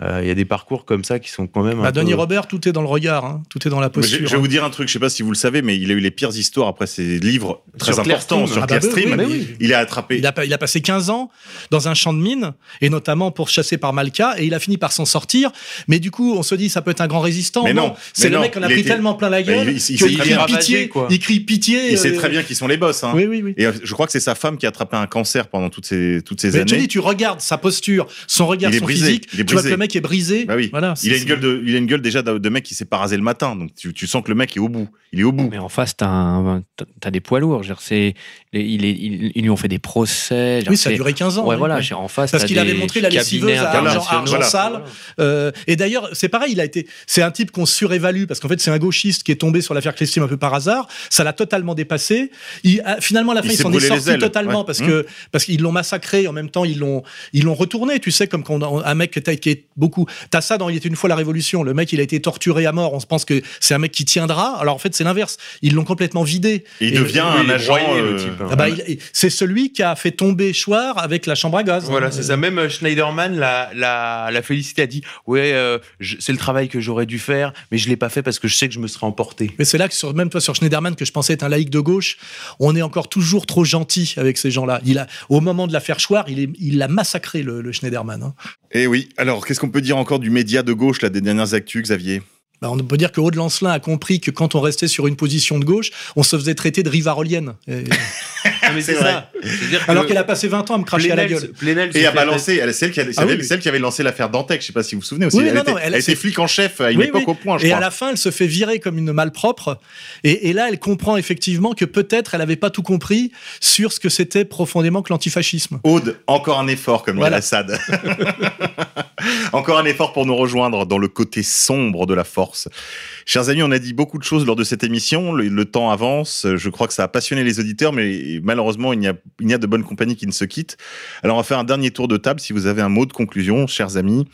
Euh, Il y a des parcours comme ça qui sont quand même. Bah, peu- Robert, tout est dans le regard, hein. tout est dans la Je, posture. je vais vous dire un truc, je sais pas si vous le savez, mais il a eu les pires histoires après ses livres très Sur importants sur Ah bah Clearstream. oui, mais oui. Il a attrapé. Il a, il a passé 15 ans dans un champ de mines, et notamment pour chasser par Malka, et il a fini par s'en sortir. Mais du coup, on se dit, ça peut être un grand résistant. Mais non, c'est le non, mec qu'on a pris était- tellement plein la Bah, gueule il- il- il- qu'il il est crie pitié. quoi. Il crie pitié. Il sait euh, très bien qui sont les boss. hein. Oui, oui, oui. Et euh, je crois que c'est sa femme qui a attrapé un cancer pendant toutes ces, toutes ces Mais années. dis, tu regardes sa posture, son regard, son physique, tu vois que le mec est brisé. Bah oui. Voilà, il, a une gueule de, il a une gueule déjà de, mec qui s'est pas rasé le matin. Donc tu, tu sens que le mec est au bout. Il est au bout. Mais en face, t'as un- t'as- des poids lourds. C'est- il est- ils, ils lui ont fait des procès. Oui, ça a duré 15 ans. Ouais, oui. voilà. Veux dire, En face, Parce qu'il avait montré la lessiveuse à argent, argent Voilà. sale. Euh, et d'ailleurs, c'est pareil, il a été, c'est un type qu'on surévalue parce qu'en fait, c'est un gauchiste qui est tombé sur l'affaire Clearstream un peu par hasard. Ça l'a totalement dépassé. Il, a- finalement, à la fin, il s'en est sorti ailes, totalement ouais. parce Mmh. que parce qu'ils l'ont massacré. En même temps, ils l'ont ils l'ont retourné. Tu sais, comme quand on un mec qui est, beaucoup. T'as ça dans Il était une fois la Révolution. Le mec, il a été torturé à mort. On se pense que c'est un mec qui tiendra. Alors en fait, c'est l'inverse. Ils l'ont complètement vidé. Et il Et- devient un agent. Euh. Ah bah, il- c'est celui qui a fait tomber Chouard avec la chambre à gaz. Voilà, hein. c'est ça. Même euh, Schneiderman l'a, l'a, l'a félicité, a dit Ouais, euh, c'est le travail que j'aurais dû faire, mais je l'ai pas fait parce que je sais que je me serais emporté. Mais c'est là que sur, même toi sur Schneiderman que je pensais être un laïc de gauche, on est encore toujours trop gentil avec ces gens-là. Il a, au moment de l'affaire Chouard, il, est, il a massacré le, le Schneiderman. hein. Et oui. Alors, qu'est-ce qu'on peut dire encore du média de gauche, là, des dernières actus, Xavier? Bah, on peut dire que Aude Lancelin a compris que quand on restait sur une position de gauche, on se faisait traiter de rivarolienne. Mais C'est c'est, ça. Alors qu'elle a passé 20 ans à me cracher à la gueule. Et a balancé, elle, celle, qui a- Ah oui, celle, qui avait lancé l'affaire Dantec, je sais pas si vous vous souvenez aussi. Oui, elle non, était, non, elle- elle était c'est- flic en chef à une Oui, époque oui. au point, je et crois. à la fin, elle se fait virer comme une malpropre. Et, et là, elle comprend effectivement que peut-être elle n'avait pas tout compris sur ce que c'était profondément que l'antifascisme. Aude, encore un effort, comme Voilà. encore un effort pour nous rejoindre dans le côté sombre de la force. Chers amis, on a dit beaucoup de choses lors de cette émission. Le, le temps avance. Je crois que ça a passionné les auditeurs, mais malheureusement, il n'y a, il n'y a de bonnes compagnies qui ne se quittent. Alors, on va faire un dernier tour de table. Si vous avez un mot de conclusion, chers amis,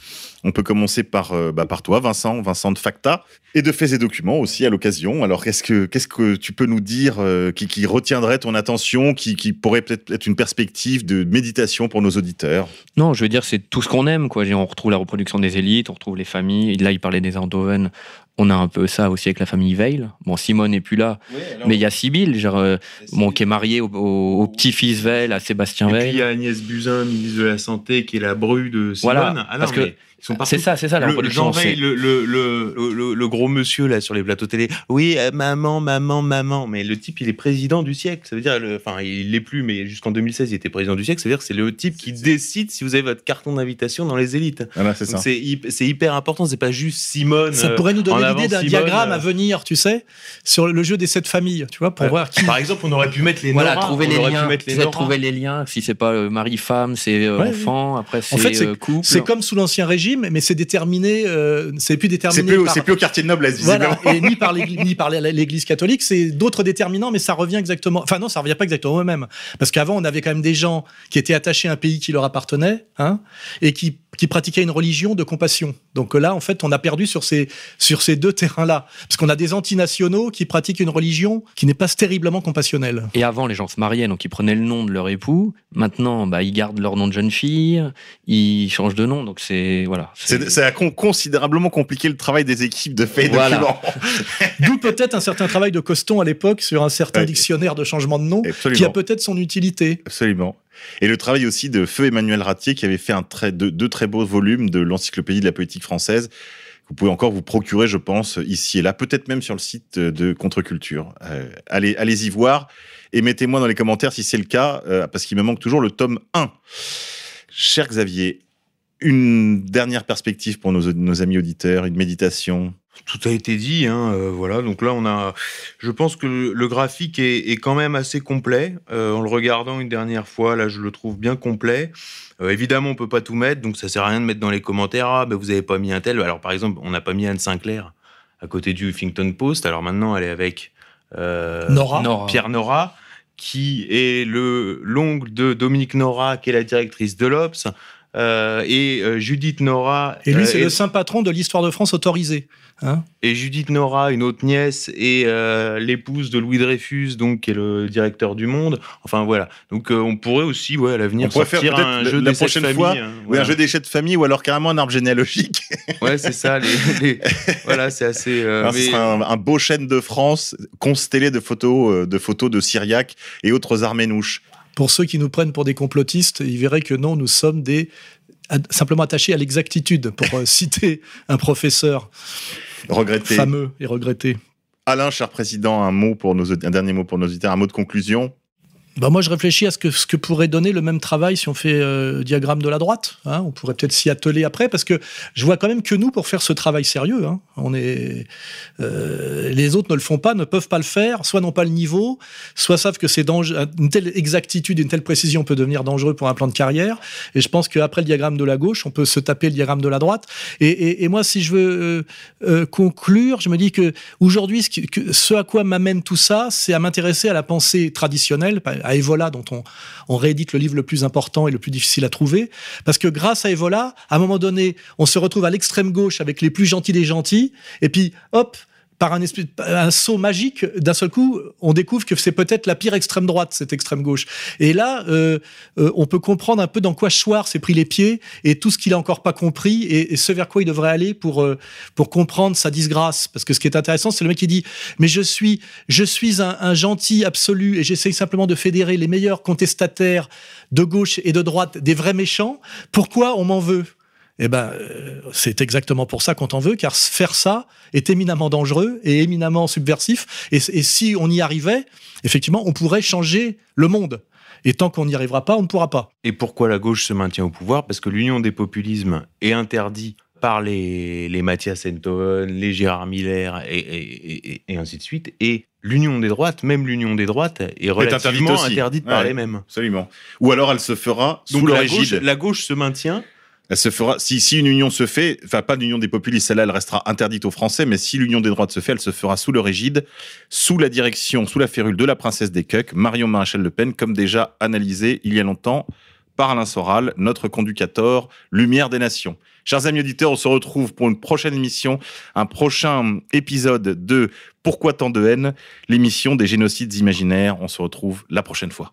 on peut commencer par, euh, bah, par toi, Vincent, Vincent de Facta, et de Faits et Documents aussi à l'occasion. Alors, qu'est-ce que, qu'est-ce que tu peux nous dire euh, qui, qui retiendrait ton attention, qui, qui pourrait peut-être être une perspective de méditation pour nos auditeurs? Non, je veux dire, c'est tout ce qu'on aime. Quoi. On retrouve la reproduction des élites, on retrouve les familles. Là, il parlait des Eindhoven. On a un peu ça aussi avec la famille Veil. Bon, Simone n'est plus là, mais il y a Sibylle, genre, euh, bon, qui est mariée au, au- au petit-fils Veil, à Sébastien Et puis il Veil. y a Agnès Buzyn, ministre de la Santé, qui est la bru de Simone. Voilà, Ah non, parce que mais. C'est ça, c'est ça la le. Jean c'est- Veil, le, le, le, le- le gros monsieur là sur les plateaux télé. Oui, euh, maman, maman, maman. Mais le type, il est président du siècle. Ça veut dire, le- enfin, il l'est plus, mais jusqu'en 2016, il était président du siècle. Ça veut dire que c'est le type qui décide si vous avez votre carton d'invitation dans les élites. Voilà, c'est Donc ça. c'est c'est hyper important. C'est pas juste Simone. Ça euh, pourrait nous en donner l'idée d'un diagramme euh, à venir, tu sais, sur le jeu des sept familles, tu vois, pour Ouais. voir qui. Par exemple, on aurait pu mettre les Voilà, Nora, trouver on les aurait pu liens. mettre les trouver les liens. Si c'est pas euh, mari-femme, c'est euh, enfant. Après, c'est En fait, c'est euh, couple. c'est comme sous l'Ancien Régime, mais c'est déterminé, euh, c'est plus déterminé. C'est plus, par- c'est plus au quartier de noblesse, visiblement. Voilà, et ni par l'Église, ni par l'Église catholique, c'est d'autres déterminants, mais ça revient exactement. Enfin non, ça revient pas exactement au même, parce qu'avant on avait quand même des gens qui étaient attachés à un pays qui leur appartenait, hein, et qui qui pratiquaient une religion de compassion. Donc là, en fait, on a perdu sur ces sur ces deux terrains-là, parce qu'on a des antinationaux qui pratiquent une religion qui n'est pas terriblement compassionnelle. Et avant, les gens se mariaient, donc ils prenaient le nom de leur époux. Maintenant, bah, ils gardent leur nom de jeune fille, ils changent de nom. Donc c'est voilà. C'est- Ça a con- considérablement compliqué le travail des équipes de Voilà. documents. D'où peut-être un certain travail de Coston à l'époque sur un certain Ouais. dictionnaire de changement de nom, Absolument. qui a peut-être son utilité. Absolument. Et le travail aussi de Feu Emmanuel Ratier qui avait fait deux, très beaux volumes de l'encyclopédie de la politique française. Vous pouvez encore vous procurer, je pense, ici et là, peut-être même sur le site de Contre-Culture. Euh, allez, allez y voir et mettez-moi dans les commentaires si c'est le cas, euh, parce qu'il me manque toujours le tome 1. Cher Xavier, une dernière perspective pour nos amis auditeurs, une méditation. Tout a été dit, hein, euh, voilà. Donc là, on a. Je pense que le, graphique est, est quand même assez complet. Euh, en le regardant une dernière fois, là, je le trouve bien complet. Euh, évidemment, on peut pas tout mettre, donc ça sert à rien de mettre dans les commentaires. Ah, ben vous avez pas mis un tel. Alors, par exemple, on n'a pas mis Anne Sinclair à côté du Huffington Post. Alors maintenant, elle est avec euh, Nora. Nora. Pierre Nora, qui est le l'ongle de Dominique Nora, qui est la directrice de l'Obs. Euh, et euh, Judith Nora. Et lui, euh, c'est est- le saint patron de l'histoire de France autorisé. Hein Et Judith Nora, une autre nièce, et euh, l'épouse de Louis Dreyfus, donc qui est le directeur du Monde. Enfin voilà. Donc euh, on pourrait aussi, ouais, à l'avenir, faire sortir peut-être un le- jeu la prochaine familles, fois, hein, voilà. un jeu d'échecs de famille ou alors carrément un arbre généalogique. Ouais, c'est ça. Les, les- Voilà, c'est assez. euh, Alors, Ce un, un beau chêne de France constellé de photos, euh, de photos de Syriac et autres arménouches. Pour ceux qui nous prennent pour des complotistes, ils verraient que non, nous sommes des simplement attachés à l'exactitude, pour euh, citer un professeur Regretté. fameux et regretté. Alain, cher président, un mot pour nos, un dernier mot pour nos auditeurs, un mot de conclusion. Bah moi, je réfléchis à ce que, ce que pourrait donner le même travail si on fait euh, diagramme de la droite. hein. On pourrait peut-être s'y atteler après, parce que je vois quand même que nous, pour faire ce travail sérieux, hein, on est, euh, les autres ne le font pas, ne peuvent pas le faire, soit n'ont pas le niveau, soit savent que c'est dangereux. Une telle exactitude, une telle précision peut devenir dangereux pour un plan de carrière. Et je pense qu'après le diagramme de la gauche, on peut se taper le diagramme de la droite. Et, et- et moi, si je veux euh, euh, conclure, je me dis que aujourd'hui, ce, ce à quoi m'amène tout ça, c'est à m'intéresser à la pensée traditionnelle, à Evola, dont on, réédite le livre le plus important et le plus difficile à trouver. Parce que grâce à Evola, à un moment donné, on se retrouve à l'extrême gauche avec les plus gentils des gentils, et puis hop, par un, saut magique, d'un seul coup, on découvre que c'est peut-être la pire extrême droite, cette extrême gauche. Et là, euh, euh, on peut comprendre un peu dans quoi Schwarz s'est pris les pieds et tout ce qu'il a encore pas compris et, et ce vers quoi il devrait aller pour, euh, pour comprendre sa disgrâce. Parce que ce qui est intéressant, c'est le mec qui dit Mais je suis, je suis un, un gentil absolu et j'essaye simplement de fédérer les meilleurs contestataires de gauche et de droite, des vrais méchants. Pourquoi on m'en veut? Eh ben, euh, c'est exactement pour ça qu'on t'en veut, car faire ça est éminemment dangereux et éminemment subversif. Et, et si on y arrivait, effectivement, on pourrait changer le monde. Et tant qu'on n'y arrivera pas, on ne pourra pas. Et pourquoi la gauche se maintient au pouvoir? Parce que l'union des populismes est interdite par les, les Mathias Enthoven, les Gérard Miller et, et- et- et ainsi de suite. Et l'union des droites, même l'union des droites, est relativement aussi. interdite par Ouais, les mêmes. Absolument. Ou alors elle se fera sous Donc leur la gauche, la gauche se maintient. Elle se fera, si, si une union se fait, enfin pas l'union des populistes, celle-là elle restera interdite aux Français, mais si l'union des droites se fait, elle se fera sous leur égide, sous la direction, sous la férule de la princesse des Cucks, Marion Maréchal Le Pen, comme déjà analysé il y a longtemps par Alain Soral, notre conducateur, lumière des nations. Chers amis auditeurs, on se retrouve pour une prochaine émission, un prochain épisode de Pourquoi tant de haine, l'émission des génocides imaginaires. On se retrouve la prochaine fois.